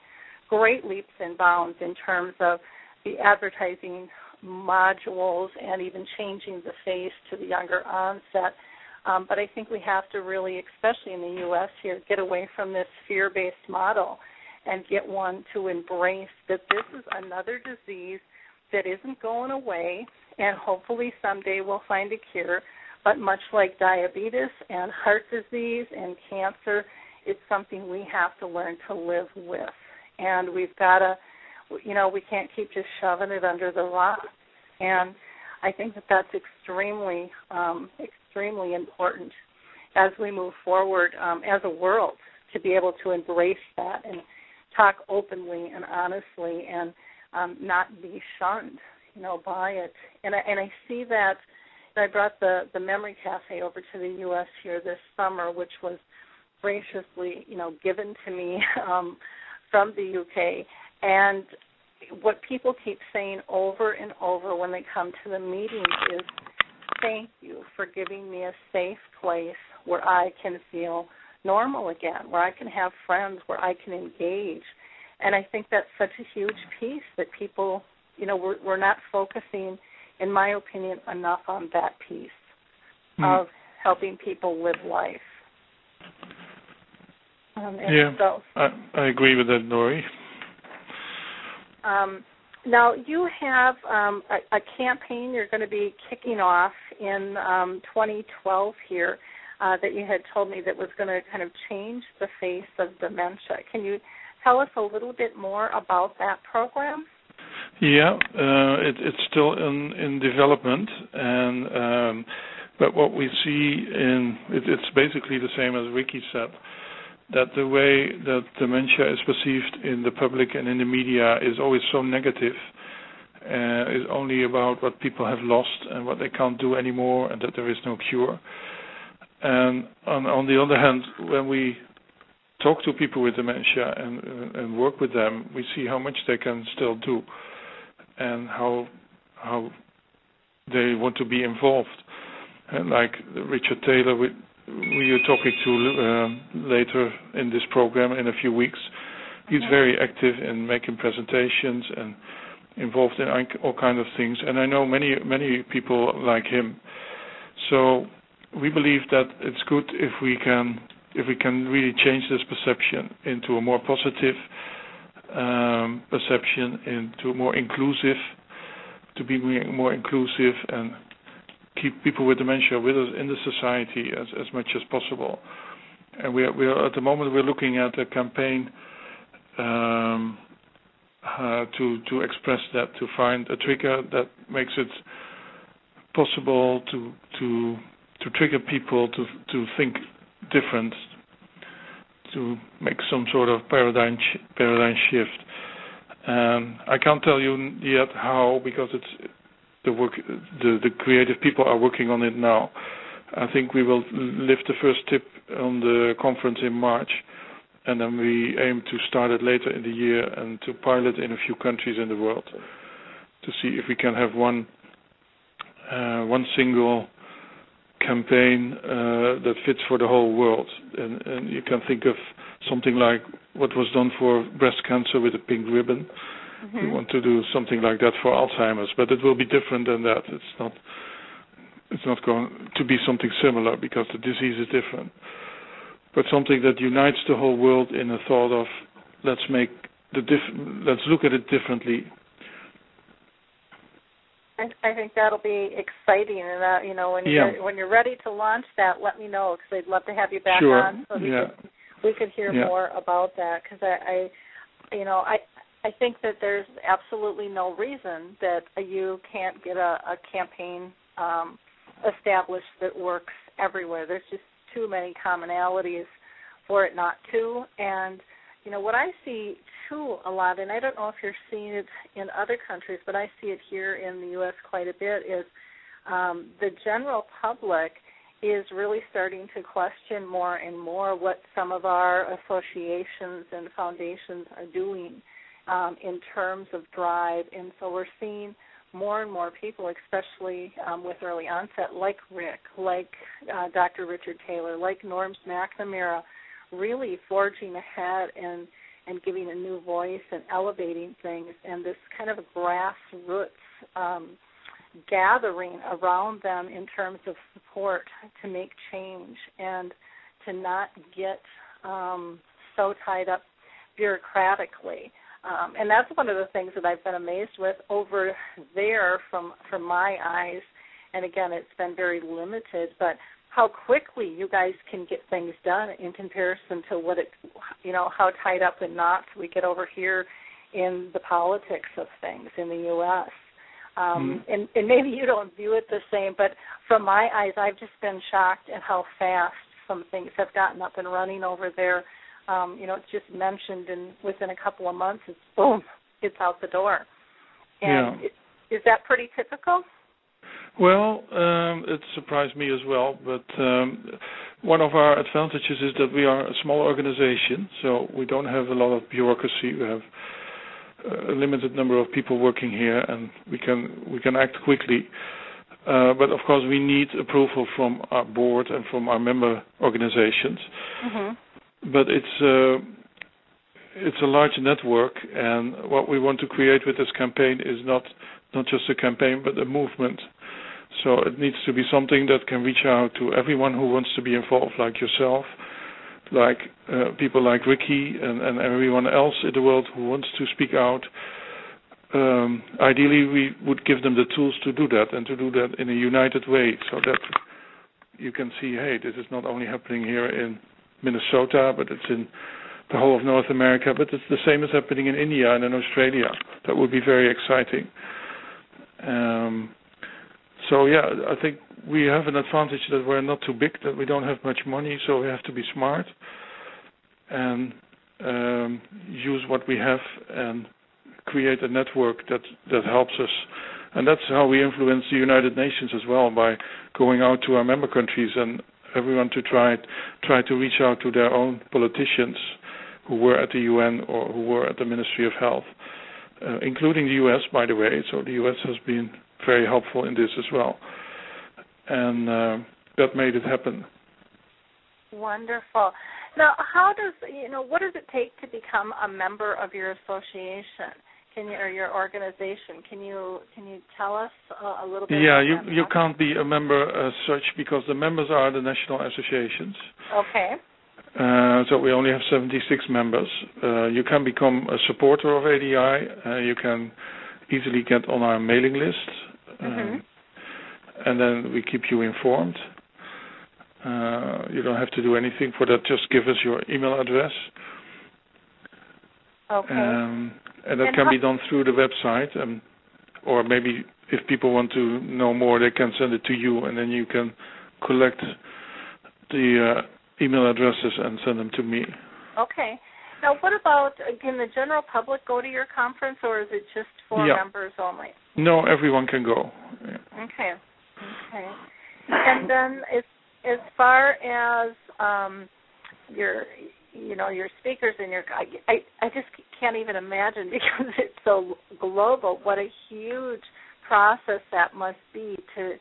great leaps and bounds in terms of the advertising modules and even changing the face to the younger onset. Um, but I think we have to really, especially in the U.S. here, get away from this fear-based model and get one to embrace that this is another disease that isn't going away, and hopefully someday we'll find a cure. But much like diabetes and heart disease and cancer, it's something we have to learn to live with. And we've got to, you know, we can't keep just shoving it under the rock. And I think that that's extremely, um, extremely important as we move forward um, as a world to be able to embrace that and talk openly and honestly and um, not be shunned, you know, by it. And I, and I see that. I brought the the memory cafe over to the U.S. here this summer, which was graciously, you know, given to me um, from the UK. And what people keep saying over and over when they come to the meetings is, "Thank you for giving me a safe place where I can feel normal again, where I can have friends, where I can engage." And I think that's such a huge piece that people, you know, we're, we're not focusing, in my opinion, enough on that piece mm-hmm. of helping people live life. Um, yeah, so, I, I agree with that, Lori. Um, now you have um, a, a, campaign you're going to be kicking off in um, 2012 here uh, that you had told me that was going to kind of change the face of dementia. Can you tell us a little bit more about that program? Yeah, uh, it, it's still in, in development, and um, but what we see in it, it's basically the same as Ricky said that the way that dementia is perceived in the public and in the media is always so negative, uh, is only about what people have lost and what they can't do anymore and that there is no cure. And on, on the other hand, when we talk to people with dementia and, and work with them, we see how much they can still do and how how they want to be involved. And like Richard Taylor, we, we are talking to um, later in this program in a few weeks. He's very active in making presentations and involved in all kind of things. And I know many many people like him. So we believe that it's good if we can if we can really change this perception into a more positive um, perception, into more inclusive, to be more inclusive and keep people with dementia with us in the society as, as much as possible. And we are, we are at the moment we're looking at a campaign um, uh, to to express that, to find a trigger that makes it possible to to to trigger people to to think different, to make some sort of paradigm sh- paradigm shift. Um, I can't tell you yet how because it's the work, the, the creative people are working on it now. I think we will lift the first tip on the conference in March, and then we aim to start it later in the year and to pilot in a few countries in the world to see if we can have one uh, one single campaign uh, that fits for the whole world. And, and, you can think of something like what was done for breast cancer with a pink ribbon. Mm-hmm. We want to do something like that for Alzheimer's, but it will be different than that. It's not it's not going to be something similar because the disease is different. But something that unites the whole world in a thought of let's make the diff- let's look at it differently. I, I think that'll be exciting, and uh, you know when yeah. you're when you're ready to launch that, let me know because I'd love to have you back sure. on so we yeah. could we could hear yeah. more about that because I, I, you know, I I think that there's absolutely no reason that you can't get a, a campaign um, established that works everywhere. There's just too many commonalities for it not to. And you know what I see too a lot, and I don't know if you're seeing it in other countries, but I see it here in the U.S. quite a bit. Is um, the general public is really starting to question more and more what some of our associations and foundations are doing um, in terms of drive. And so we're seeing more and more people, especially um, with early onset, like Rick, like uh, Dr. Richard Taylor, like Norman McNamara, really forging ahead and and giving a new voice and elevating things, and this kind of grassroots um, gathering around them in terms of support to make change and to not get um, so tied up bureaucratically. Um, and that's one of the things that I've been amazed with over there from from my eyes. And again, it's been very limited, but how quickly you guys can get things done in comparison to what it, you know, how tied up in knots we get over here in the politics of things in the U.S. Um, mm-hmm. and, and maybe you don't view it the same, but from my eyes, I've just been shocked at how fast some things have gotten up and running over there um, you know, it's just mentioned, and within a couple of months, it's boom, it's out the door. And yeah. it, is that pretty typical? Well, um, it surprised me as well, but um, one of our advantages is that we are a small organization, so we don't have a lot of bureaucracy. We have a limited number of people working here, and we can we can act quickly. Uh, but of course, we need approval from our board and from our member organizations. Mm-hmm. But it's uh, it's a large network, and what we want to create with this campaign is not not just a campaign, but a movement. So it needs to be something that can reach out to everyone who wants to be involved, like yourself, like uh, people like Ricky, and, and everyone else in the world who wants to speak out. Um, ideally, we would give them the tools to do that and to do that in a united way, so that you can see, hey, this is not only happening here in Minnesota, but it's in the whole of North America, but it's the same as happening in India and in Australia. That would be very exciting. Um, so yeah, I think we have an advantage that we're not too big, that we don't have much money, so we have to be smart and um, use what we have and create a network that that helps us. And that's how we influence the United Nations as well by going out to our member countries and everyone to try try to reach out to their own politicians who were at the UN or who were at the Ministry of Health, uh, including the US, by the way. So the US has been very helpful in this as well, and uh, that made it happen. Wonderful. Now, how does you know what does it take to become a member of your association? Can you or your organization? Can you can you tell us a little bit? Yeah, you you can't be a member as such because the members are the national associations. Okay. Uh, so we only have 76 members. Uh, you can become a supporter of ADI. Uh, you can easily get on our mailing list, mm-hmm. and then we keep you informed. Uh, you don't have to do anything for that. Just give us your email address. Okay. Um, and that and can how- be done through the website, um, or maybe if people want to know more, they can send it to you, and then you can collect the uh, email addresses and send them to me. Okay. Now, what about can the general public go to your conference, or is it just for Yeah. members only? No, everyone can go. Yeah. Okay. Okay. And then as as far as um your you know your speakers and your I, I I just can't even imagine because it's so global what a huge process that must be to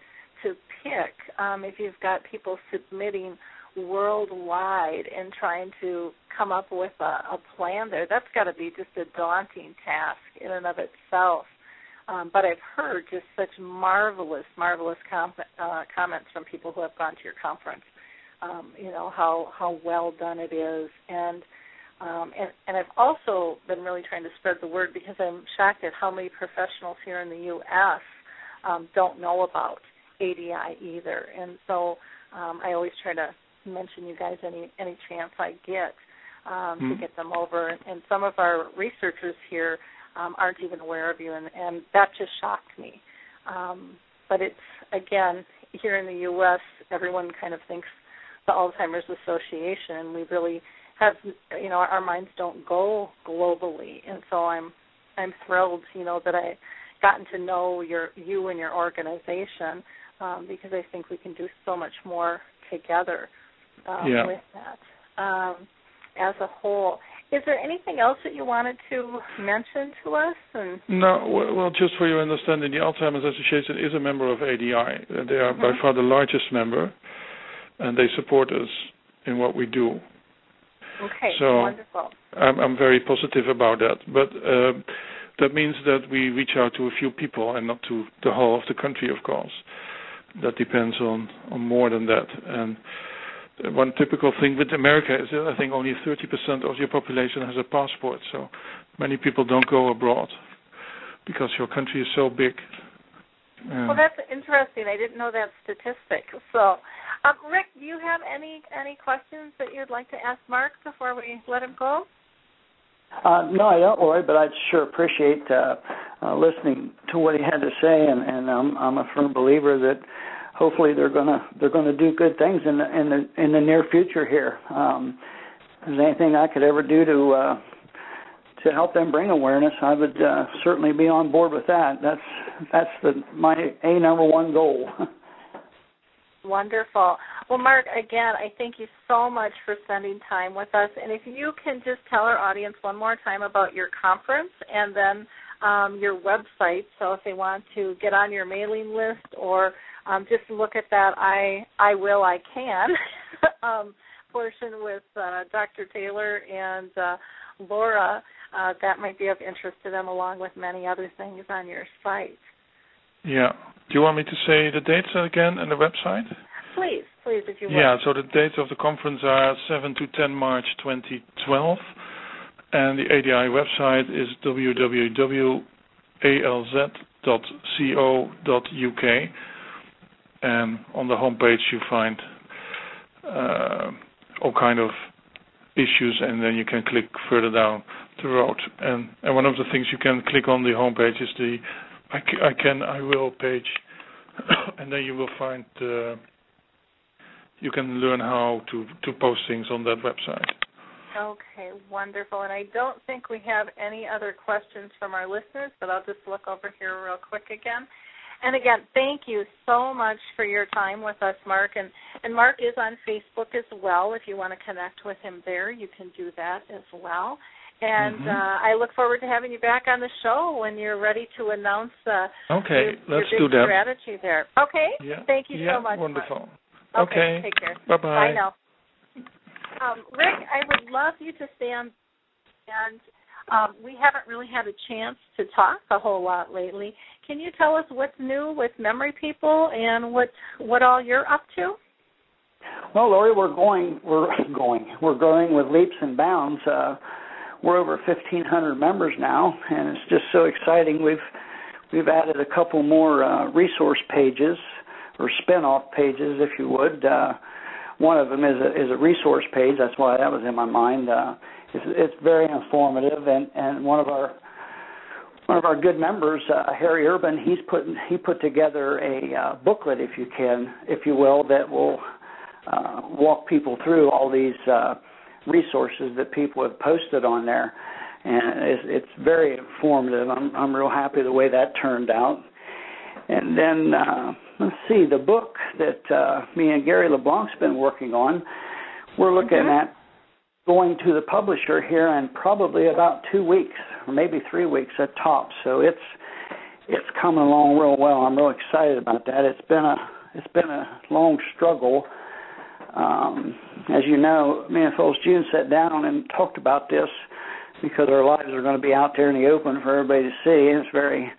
to pick um if you've got people submitting worldwide and trying to come up with a, a plan there that's got to be just a daunting task in and of itself um, but I've heard just such marvelous, marvelous com- uh, comments from people who have gone to your conference. Um, you know how how well done it is, and um, and and I've also been really trying to spread the word because I'm shocked at how many professionals here in the U.S. Um, don't know about ADI either, and so um, I always try to mention you guys any any chance I get um, Mhm. to get them over. And, some of our researchers here um, aren't even aware of you, and, and that just shocked me. Um, but it's again here in the U.S., everyone kind of thinks the Alzheimer's Association, we really have you know our minds don't go globally, and so I'm I'm thrilled you know that I gotten to know your you and your organization um, because I think we can do so much more together um, Yeah. with that um, as a whole. Is there anything else that you wanted to mention to us? And No, well, just for your understanding, the Alzheimer's Association is a member of ADI. Uh, They are by Mhm. far the largest member, and they support us in what we do. okay, So- wonderful. I'm, I'm very positive about that. But um, that means that we reach out to a few people and not to the whole of the country, of course. That depends on, on more than that. And one typical thing with America is that I think only 30% of your population has a passport. So many people don't go abroad because your country is so big. Um, Well, that's interesting. I didn't know that statistic. So, um, Rick, do you have any any questions that you'd like to ask Marc before we let him go? Uh, no, I don't, Lori, but I'd sure appreciate uh, uh, listening to what he had to say, and, and I'm, I'm a firm believer that hopefully they're gonna they're gonna do good things in the in the in the near future here. Um, if there's anything I could ever do to uh, to help them bring awareness, I would uh, certainly be on board with that. That's that's the my a number one goal. Wonderful. Well, Marc, again, I thank you so much for spending time with us. And if you can just tell our audience one more time about your conference and then um, your website, so if they want to get on your mailing list or um, just look at that, I I will, I can um, portion with uh, Dr. Taylor and uh, Laura. Uh, that might be of interest to them, along with many other things on your site. Yeah. Do you want me to say the dates again and the website? Please, please, if you would. Yeah, so the dates of the conference are 7 to 10 March 2012, and the ADI website is www.alz.co.uk, and on the homepage you find uh, all kind of issues, and then you can click further down the road. And, and one of the things you can click on the homepage is the I, I can I will page, and then you will find. Uh, you can learn how to, to post things on that website. Okay, wonderful. And I don't think we have any other questions from our listeners, but I'll just look over here real quick again. And again, thank you so much for your time with us, Marc. And, and Marc is on Facebook as well. If you want to connect with him there, you can do that as well. And mm-hmm. uh, I look forward to having you back on the show when you're ready to announce uh, okay, your, let's your do that. strategy there. Okay? Yeah. Thank you yeah, so much. Wonderful. Marc. Okay. Take care. Bye bye. Bye now. Um, Rick, I would love you to stand. And um, we haven't really had a chance to talk a whole lot lately. Can you tell us what's new with Memory People and what what all you're up to? Well, Lori, we're going, we're going, we're growing with leaps and bounds. Uh, we're over 1,500 members now, and it's just so exciting. We've we've added a couple more uh, resource pages or spin-off pages, if you would. Uh, one of them is a, is a resource page. That's why that was in my mind. Uh, it's, it's very informative, and, and one of our one of our good members, uh, Harry Urban, he's put he put together a uh, booklet, if you can, if you will, that will uh, walk people through all these uh, resources that people have posted on there, and it's, it's very informative. I'm I'm real happy the way that turned out. And then uh, let's see the book that uh, me and Gary LeBlanc's been working on. We're looking mm-hmm. at going to the publisher here in probably about two weeks, or maybe three weeks at top. So it's it's coming along real well. I'm real excited about that. It's been a it's been a long struggle. Um, as you know, me and Phyllis June sat down and talked about this because our lives are going to be out there in the open for everybody to see. And it's very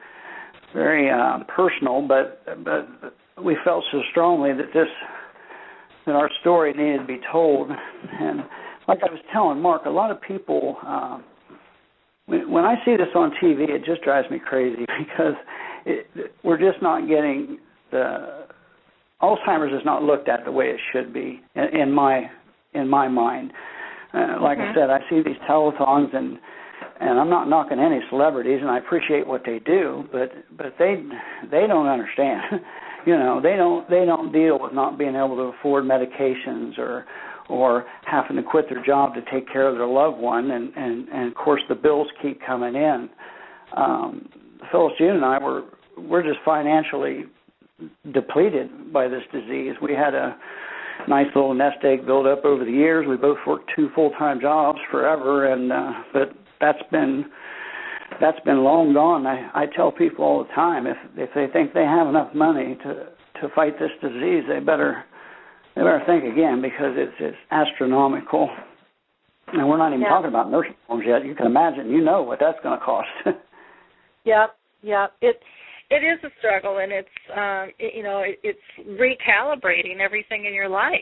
very uh, personal, but but we felt so strongly that this that our story needed to be told. And like I was telling Marc, a lot of people uh, when, when I see this on TV, it just drives me crazy because it, we're just not getting the Alzheimer's is not looked at the way it should be in, in my in my mind. Uh, like mm-hmm. I said, I see these telethons and and I'm not knocking any celebrities, and I appreciate what they do, but but they they don't understand. you know, they don't they don't deal with not being able to afford medications or or having to quit their job to take care of their loved one, and and and of course the bills keep coming in. Um, Phyllis June and I were we're just financially depleted by this disease. We had a nice little nest egg built up over the years. We both worked two full time jobs forever, and uh, but that's been that's been long gone. I, I tell people all the time if if they think they have enough money to to fight this disease, they better they better think again because it's it's astronomical. And we're not even yeah. talking about nursing homes yet. You can imagine, you know what that's going to cost. yep, yep. It it is a struggle, and it's um, it, you know it, it's recalibrating everything in your life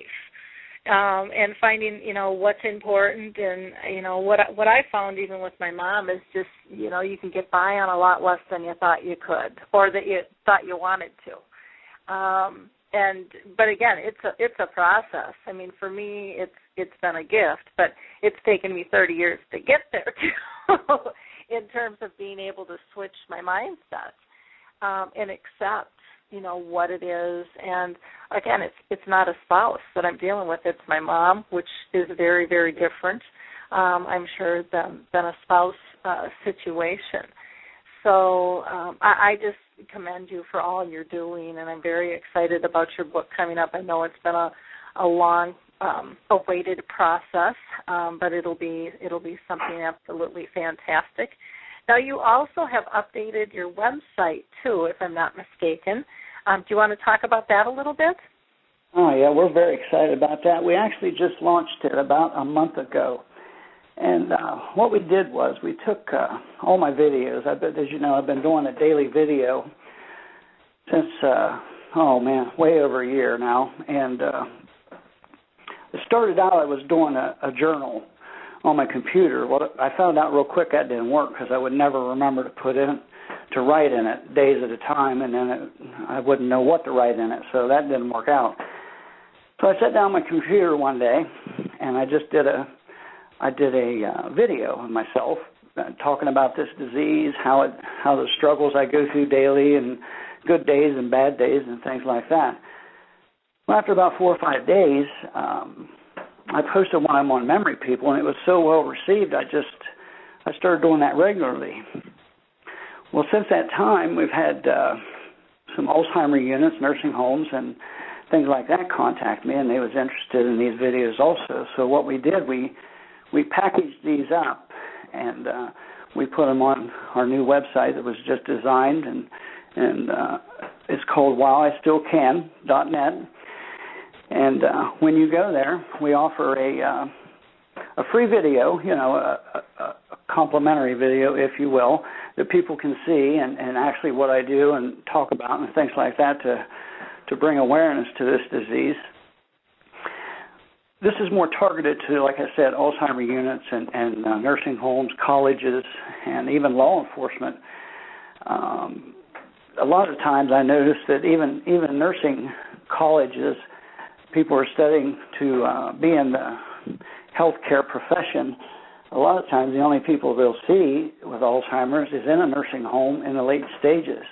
um and finding you know what's important and you know what what I found even with my mom is just you know you can get by on a lot less than you thought you could or that you thought you wanted to um and but again it's a it's a process. I mean for me it's it's been a gift but it's taken me 30 years to get there too in terms of being able to switch my mindset um and accept you know what it is. And again it's it's not a spouse that i'm dealing with. It's my mom which is very very different um i'm sure than than a spouse uh situation. So um i i just commend you for all you're doing and i'm very excited about your book coming up i know it's been a a long um, awaited process, um, but it'll be it'll be something absolutely fantastic. Now you also have updated your website too, if I'm not mistaken. Um, do you want to talk about that a little bit? Oh yeah, we're very excited about that. We actually just launched it about a month ago, and uh, what we did was we took uh, all my videos. I bet, as you know, I've been doing a daily video since uh, oh man, way over a year now, and uh, it started out I was doing a, a journal on my computer. Well, I found out real quick that didn't work because I would never remember to put in to write in it days at a time, and then it, I wouldn't know what to write in it, so that didn't work out. So I sat down my computer one day, and I just did a I did a uh, video of myself uh, talking about this disease, how it how the struggles I go through daily, and good days and bad days, and things like that. Well, after about four or five days, um, I posted one I'm on Memory People, and it was so well received. I just I started doing that regularly. Well, since that time, we've had uh, some Alzheimer units, nursing homes, and things like that contact me, and they was interested in these videos also. So what we did, we we packaged these up, and uh, we put them on our new website that was just designed, and and uh, it's called WhileIStillCan.net and uh, when you go there, we offer a uh, a free video, you know, a, a, a complimentary video, if you will, that people can see and, and actually what I do and talk about and things like that to to bring awareness to this disease. This is more targeted to, like I said, Alzheimer units and, and uh, nursing homes, colleges, and even law enforcement. Um, a lot of times, I notice that even even nursing colleges people are studying to uh, be in the healthcare profession, a lot of times the only people they'll see with Alzheimer's is in a nursing home in the late stages.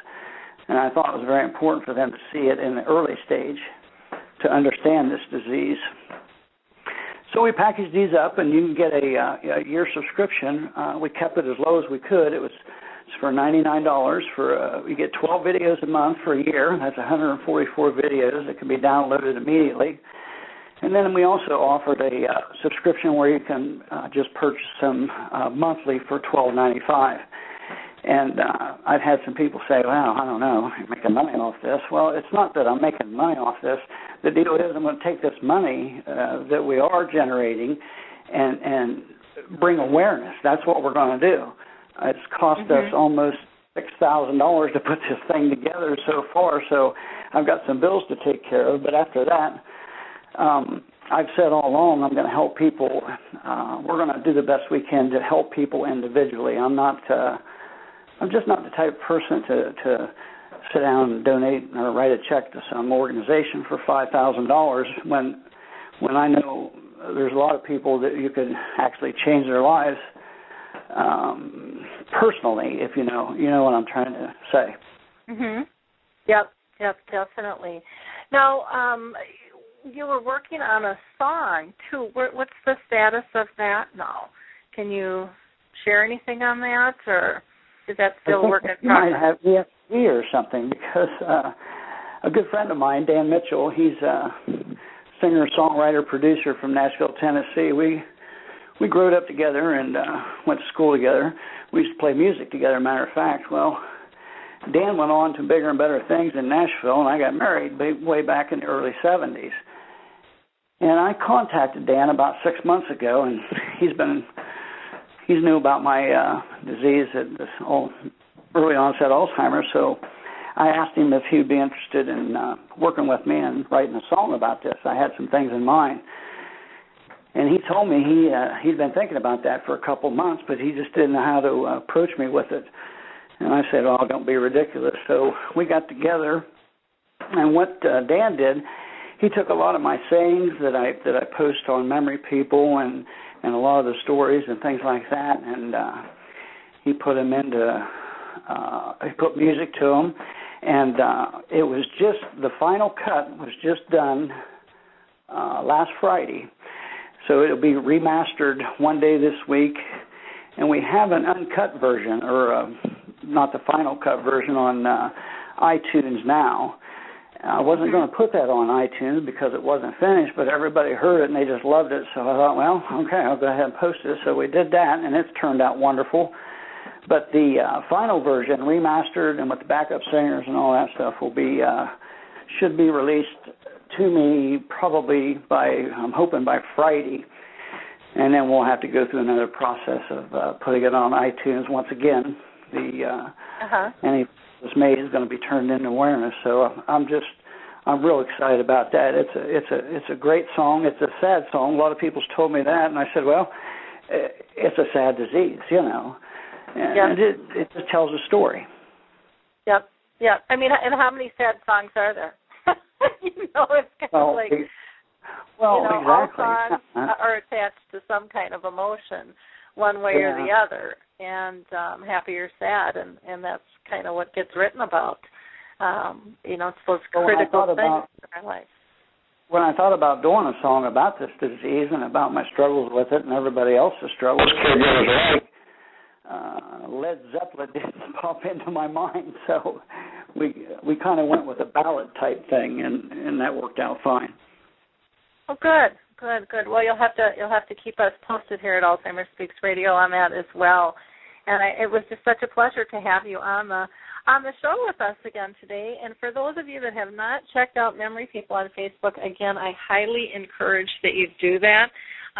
And I thought it was very important for them to see it in the early stage to understand this disease. So we packaged these up, and you can get a, uh, a year subscription. Uh, we kept it as low as we could. It was for $99 for uh, you get 12 videos a month for a year. That's 144 videos that can be downloaded immediately. And then we also offered a uh, subscription where you can uh, just purchase them uh, monthly for $12.95. And uh, I've had some people say, "Well, I don't know, I'm making money off this." Well, it's not that I'm making money off this. The deal is I'm going to take this money uh, that we are generating and and bring awareness. That's what we're going to do. It's cost mm-hmm. us almost six thousand dollars to put this thing together so far. So I've got some bills to take care of. But after that, um, I've said all along I'm going to help people. Uh, we're going to do the best we can to help people individually. I'm not. Uh, I'm just not the type of person to to sit down and donate or write a check to some organization for five thousand dollars when when I know there's a lot of people that you could actually change their lives um, personally, if you know you know what I'm trying to say. Mhm. Yep. Yep. Definitely. Now, um, you were working on a song too. What's the status of that now? Can you share anything on that, or is that still working in progress? Might have ESP or something because uh, a good friend of mine, Dan Mitchell, he's a singer, songwriter, producer from Nashville, Tennessee. We we grew up together and uh, went to school together. We used to play music together. Matter of fact, well, Dan went on to bigger and better things in Nashville, and I got married way back in the early '70s. And I contacted Dan about six months ago, and he's been he's knew about my uh, disease, at this early onset Alzheimer's. So I asked him if he'd be interested in uh, working with me and writing a song about this. I had some things in mind and he told me he uh, he'd been thinking about that for a couple months, but he just didn't know how to uh, approach me with it. And I said, "Oh, don't be ridiculous." So we got together, and what uh, Dan did, he took a lot of my sayings that I that I post on Memory People and and a lot of the stories and things like that, and uh, he put them into uh, he put music to them, and uh, it was just the final cut was just done uh, last Friday so it'll be remastered one day this week, and we have an uncut version, or uh, not the final cut version, on uh, iTunes now. I wasn't going to put that on iTunes because it wasn't finished, but everybody heard it and they just loved it. So I thought, well, okay, I'll go ahead and post it. So we did that, and it's turned out wonderful. But the uh, final version, remastered and with the backup singers and all that stuff, will be uh, should be released to me probably by I'm hoping by Friday, and then we'll have to go through another process of uh, putting it on iTunes once again. The uh, uh-huh. any was made is going to be turned into awareness. So I'm just I'm real excited about that. It's a it's a it's a great song. It's a sad song. A lot of people's told me that, and I said, well, eh, it's a sad disease, you know, and, yep. it it just tells a story. Yep, yep. I mean, and how many sad songs are there? you know, it's kind well, of like well, you know, exactly. all songs uh-uh. are attached to some kind of emotion, one way yeah. or the other, and um, happy or sad, and and that's kind of what gets written about. Um, you know, it's those well, critical things about, in our life. When I thought about doing a song about this disease and about my struggles with it and everybody else's struggles, uh, Led Zeppelin didn't pop into my mind, so we we kind of went with a ballad type thing, and and that worked out fine. Oh, good, good, good. Well, you'll have to you'll have to keep us posted here at Alzheimer's Speaks Radio on that as well. And I, it was just such a pleasure to have you on the on the show with us again today. And for those of you that have not checked out Memory People on Facebook, again, I highly encourage that you do that.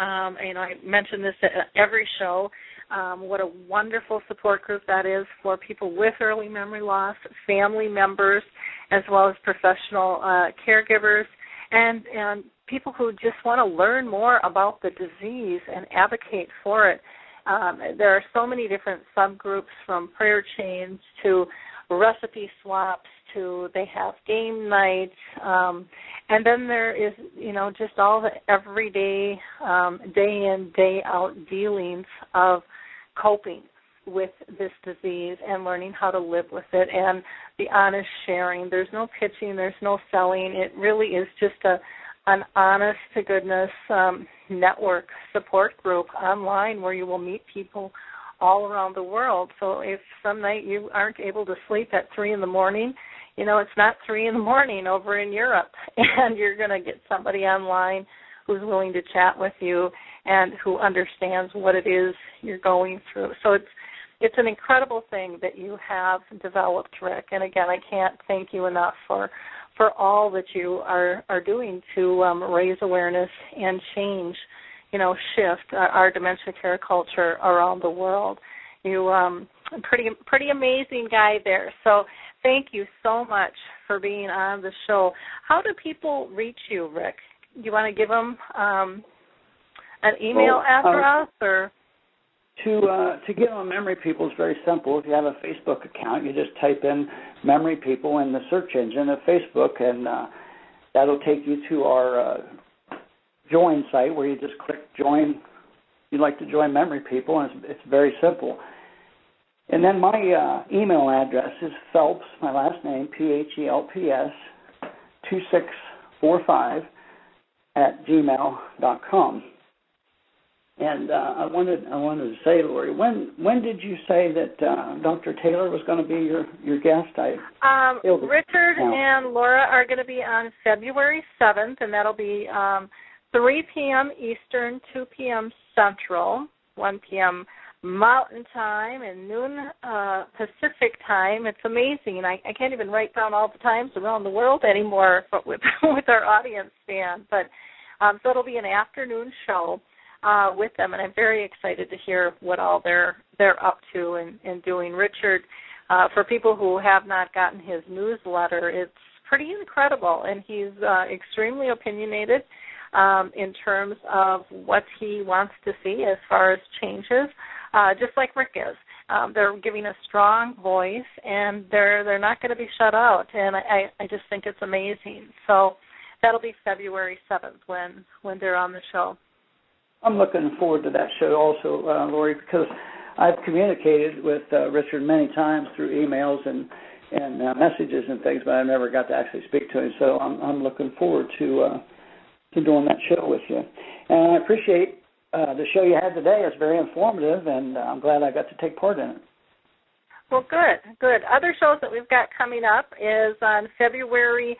Um, you know, I mention this at every show. Um, what a wonderful support group that is for people with early memory loss, family members, as well as professional uh, caregivers, and and people who just want to learn more about the disease and advocate for it. Um, there are so many different subgroups from prayer chains to recipe swaps to they have game nights um, and then there is you know just all the everyday um, day in day out dealings of coping with this disease and learning how to live with it and the honest sharing. There's no pitching there's no selling. It really is just a an honest to goodness um, network support group online where you will meet people all around the world. So if some night you aren't able to sleep at three in the morning, you know it's not three in the morning over in Europe, and you're going to get somebody online who's willing to chat with you and who understands what it is you're going through. So it's it's an incredible thing that you have developed, Rick. And again, I can't thank you enough for for all that you are are doing to um, raise awareness and change, you know, shift our, our dementia care culture around the world. You um pretty pretty amazing guy there. So thank you so much for being on the show. How do people reach you, Rick? Do you want to give them um, an email well, address uh, or? To uh, to get on Memory People is very simple. If you have a Facebook account, you just type in Memory People in the search engine of Facebook, and uh, that'll take you to our uh, join site where you just click join. You'd like to join Memory People, and it's, it's very simple. And then my uh, email address is Phelps, my last name, P H E L P S, two six four five at gmail dot com. And uh, I wanted I wanted to say, Lori, when when did you say that uh, Dr. Taylor was going to be your your guest? I um, Richard and Laura are going to be on February seventh, and that'll be um, 3 p.m. Eastern, 2 p.m. Central, 1 p.m. Mountain Time, and noon uh, Pacific Time. It's amazing. I, I can't even write down all the times around the world anymore, but with with our audience span. But um, so it'll be an afternoon show uh, with them, and I'm very excited to hear what all they're they're up to and, and doing. Richard, uh, for people who have not gotten his newsletter, it's pretty incredible, and he's uh, extremely opinionated um, in terms of what he wants to see as far as changes, uh, just like Rick is. Um, they're giving a strong voice, and they're they're not going to be shut out, and I, I just think it's amazing. So that'll be February seventh when when they're on the show. I'm looking forward to that show also, uh, Lori, because I've communicated with uh, Richard many times through emails and and uh, messages and things, but I never got to actually speak to him. So I'm I'm looking forward to uh, to doing that show with you. And I appreciate uh, the show you had today. It's very informative, and uh, I'm glad I got to take part in it. Well, good, good. Other shows that we've got coming up is on February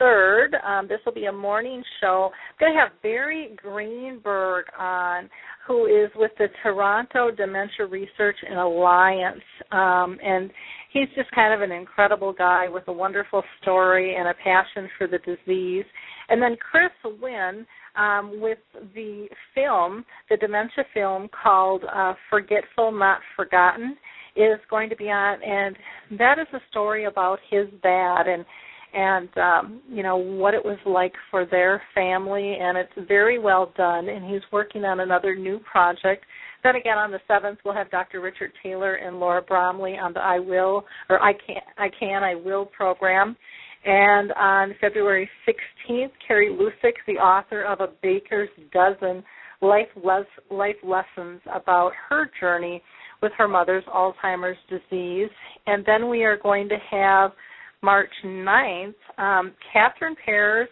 3rd. Um, this will be a morning show. I'm going to have Barry Greenberg on, who is with the Toronto Dementia Research and Alliance. Um, and he's just kind of an incredible guy with a wonderful story and a passion for the disease. And then Chris Wynn um, with the film, the dementia film called uh, Forgetful Not Forgotten, is going to be on, and that is a story about his dad and and um, you know what it was like for their family, and it's very well done. And he's working on another new project. Then again, on the seventh, we'll have Dr. Richard Taylor and Laura Bromley on the I Will or I Can I Can I Will program. And on February 16th, Carrie Lusick, the author of A Baker's Dozen Life, Les- Life Lessons about her journey with her mother's Alzheimer's disease. And then we are going to have March 9th, um, Catherine Pears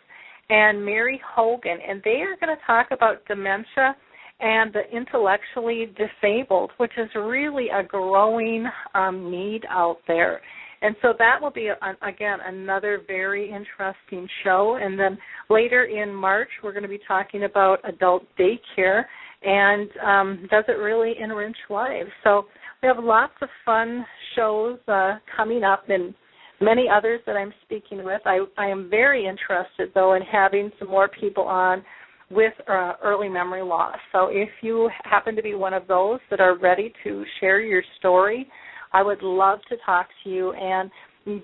and Mary Hogan, and they are going to talk about dementia and the intellectually disabled, which is really a growing um, need out there. And so that will be, again, another very interesting show. And then later in March, we're going to be talking about adult daycare and um, does it really enrich lives? So we have lots of fun shows uh, coming up and many others that I'm speaking with. I, I am very interested, though, in having some more people on with uh, early memory loss. So if you happen to be one of those that are ready to share your story, I would love to talk to you and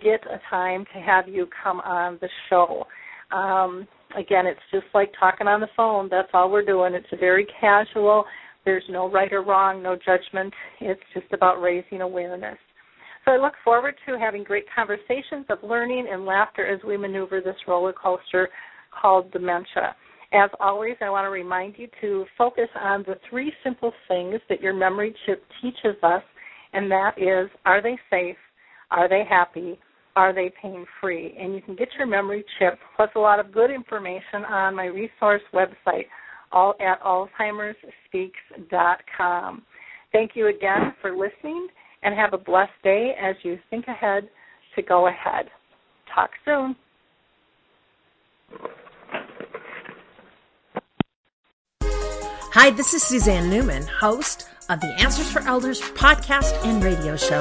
get a time to have you come on the show. Um, again, it's just like talking on the phone. That's all we're doing. It's very casual. There's no right or wrong, no judgment. It's just about raising awareness. So I look forward to having great conversations of learning and laughter as we maneuver this roller coaster called dementia. As always, I want to remind you to focus on the three simple things that your memory chip teaches us and that is are they safe? Are they happy? Are they pain free? And you can get your memory chip plus a lot of good information on my resource website all at alzheimersspeaks.com. Thank you again for listening and have a blessed day as you think ahead to go ahead. Talk soon. Hi, this is Suzanne Newman, host of the Answers for Elders podcast and radio show.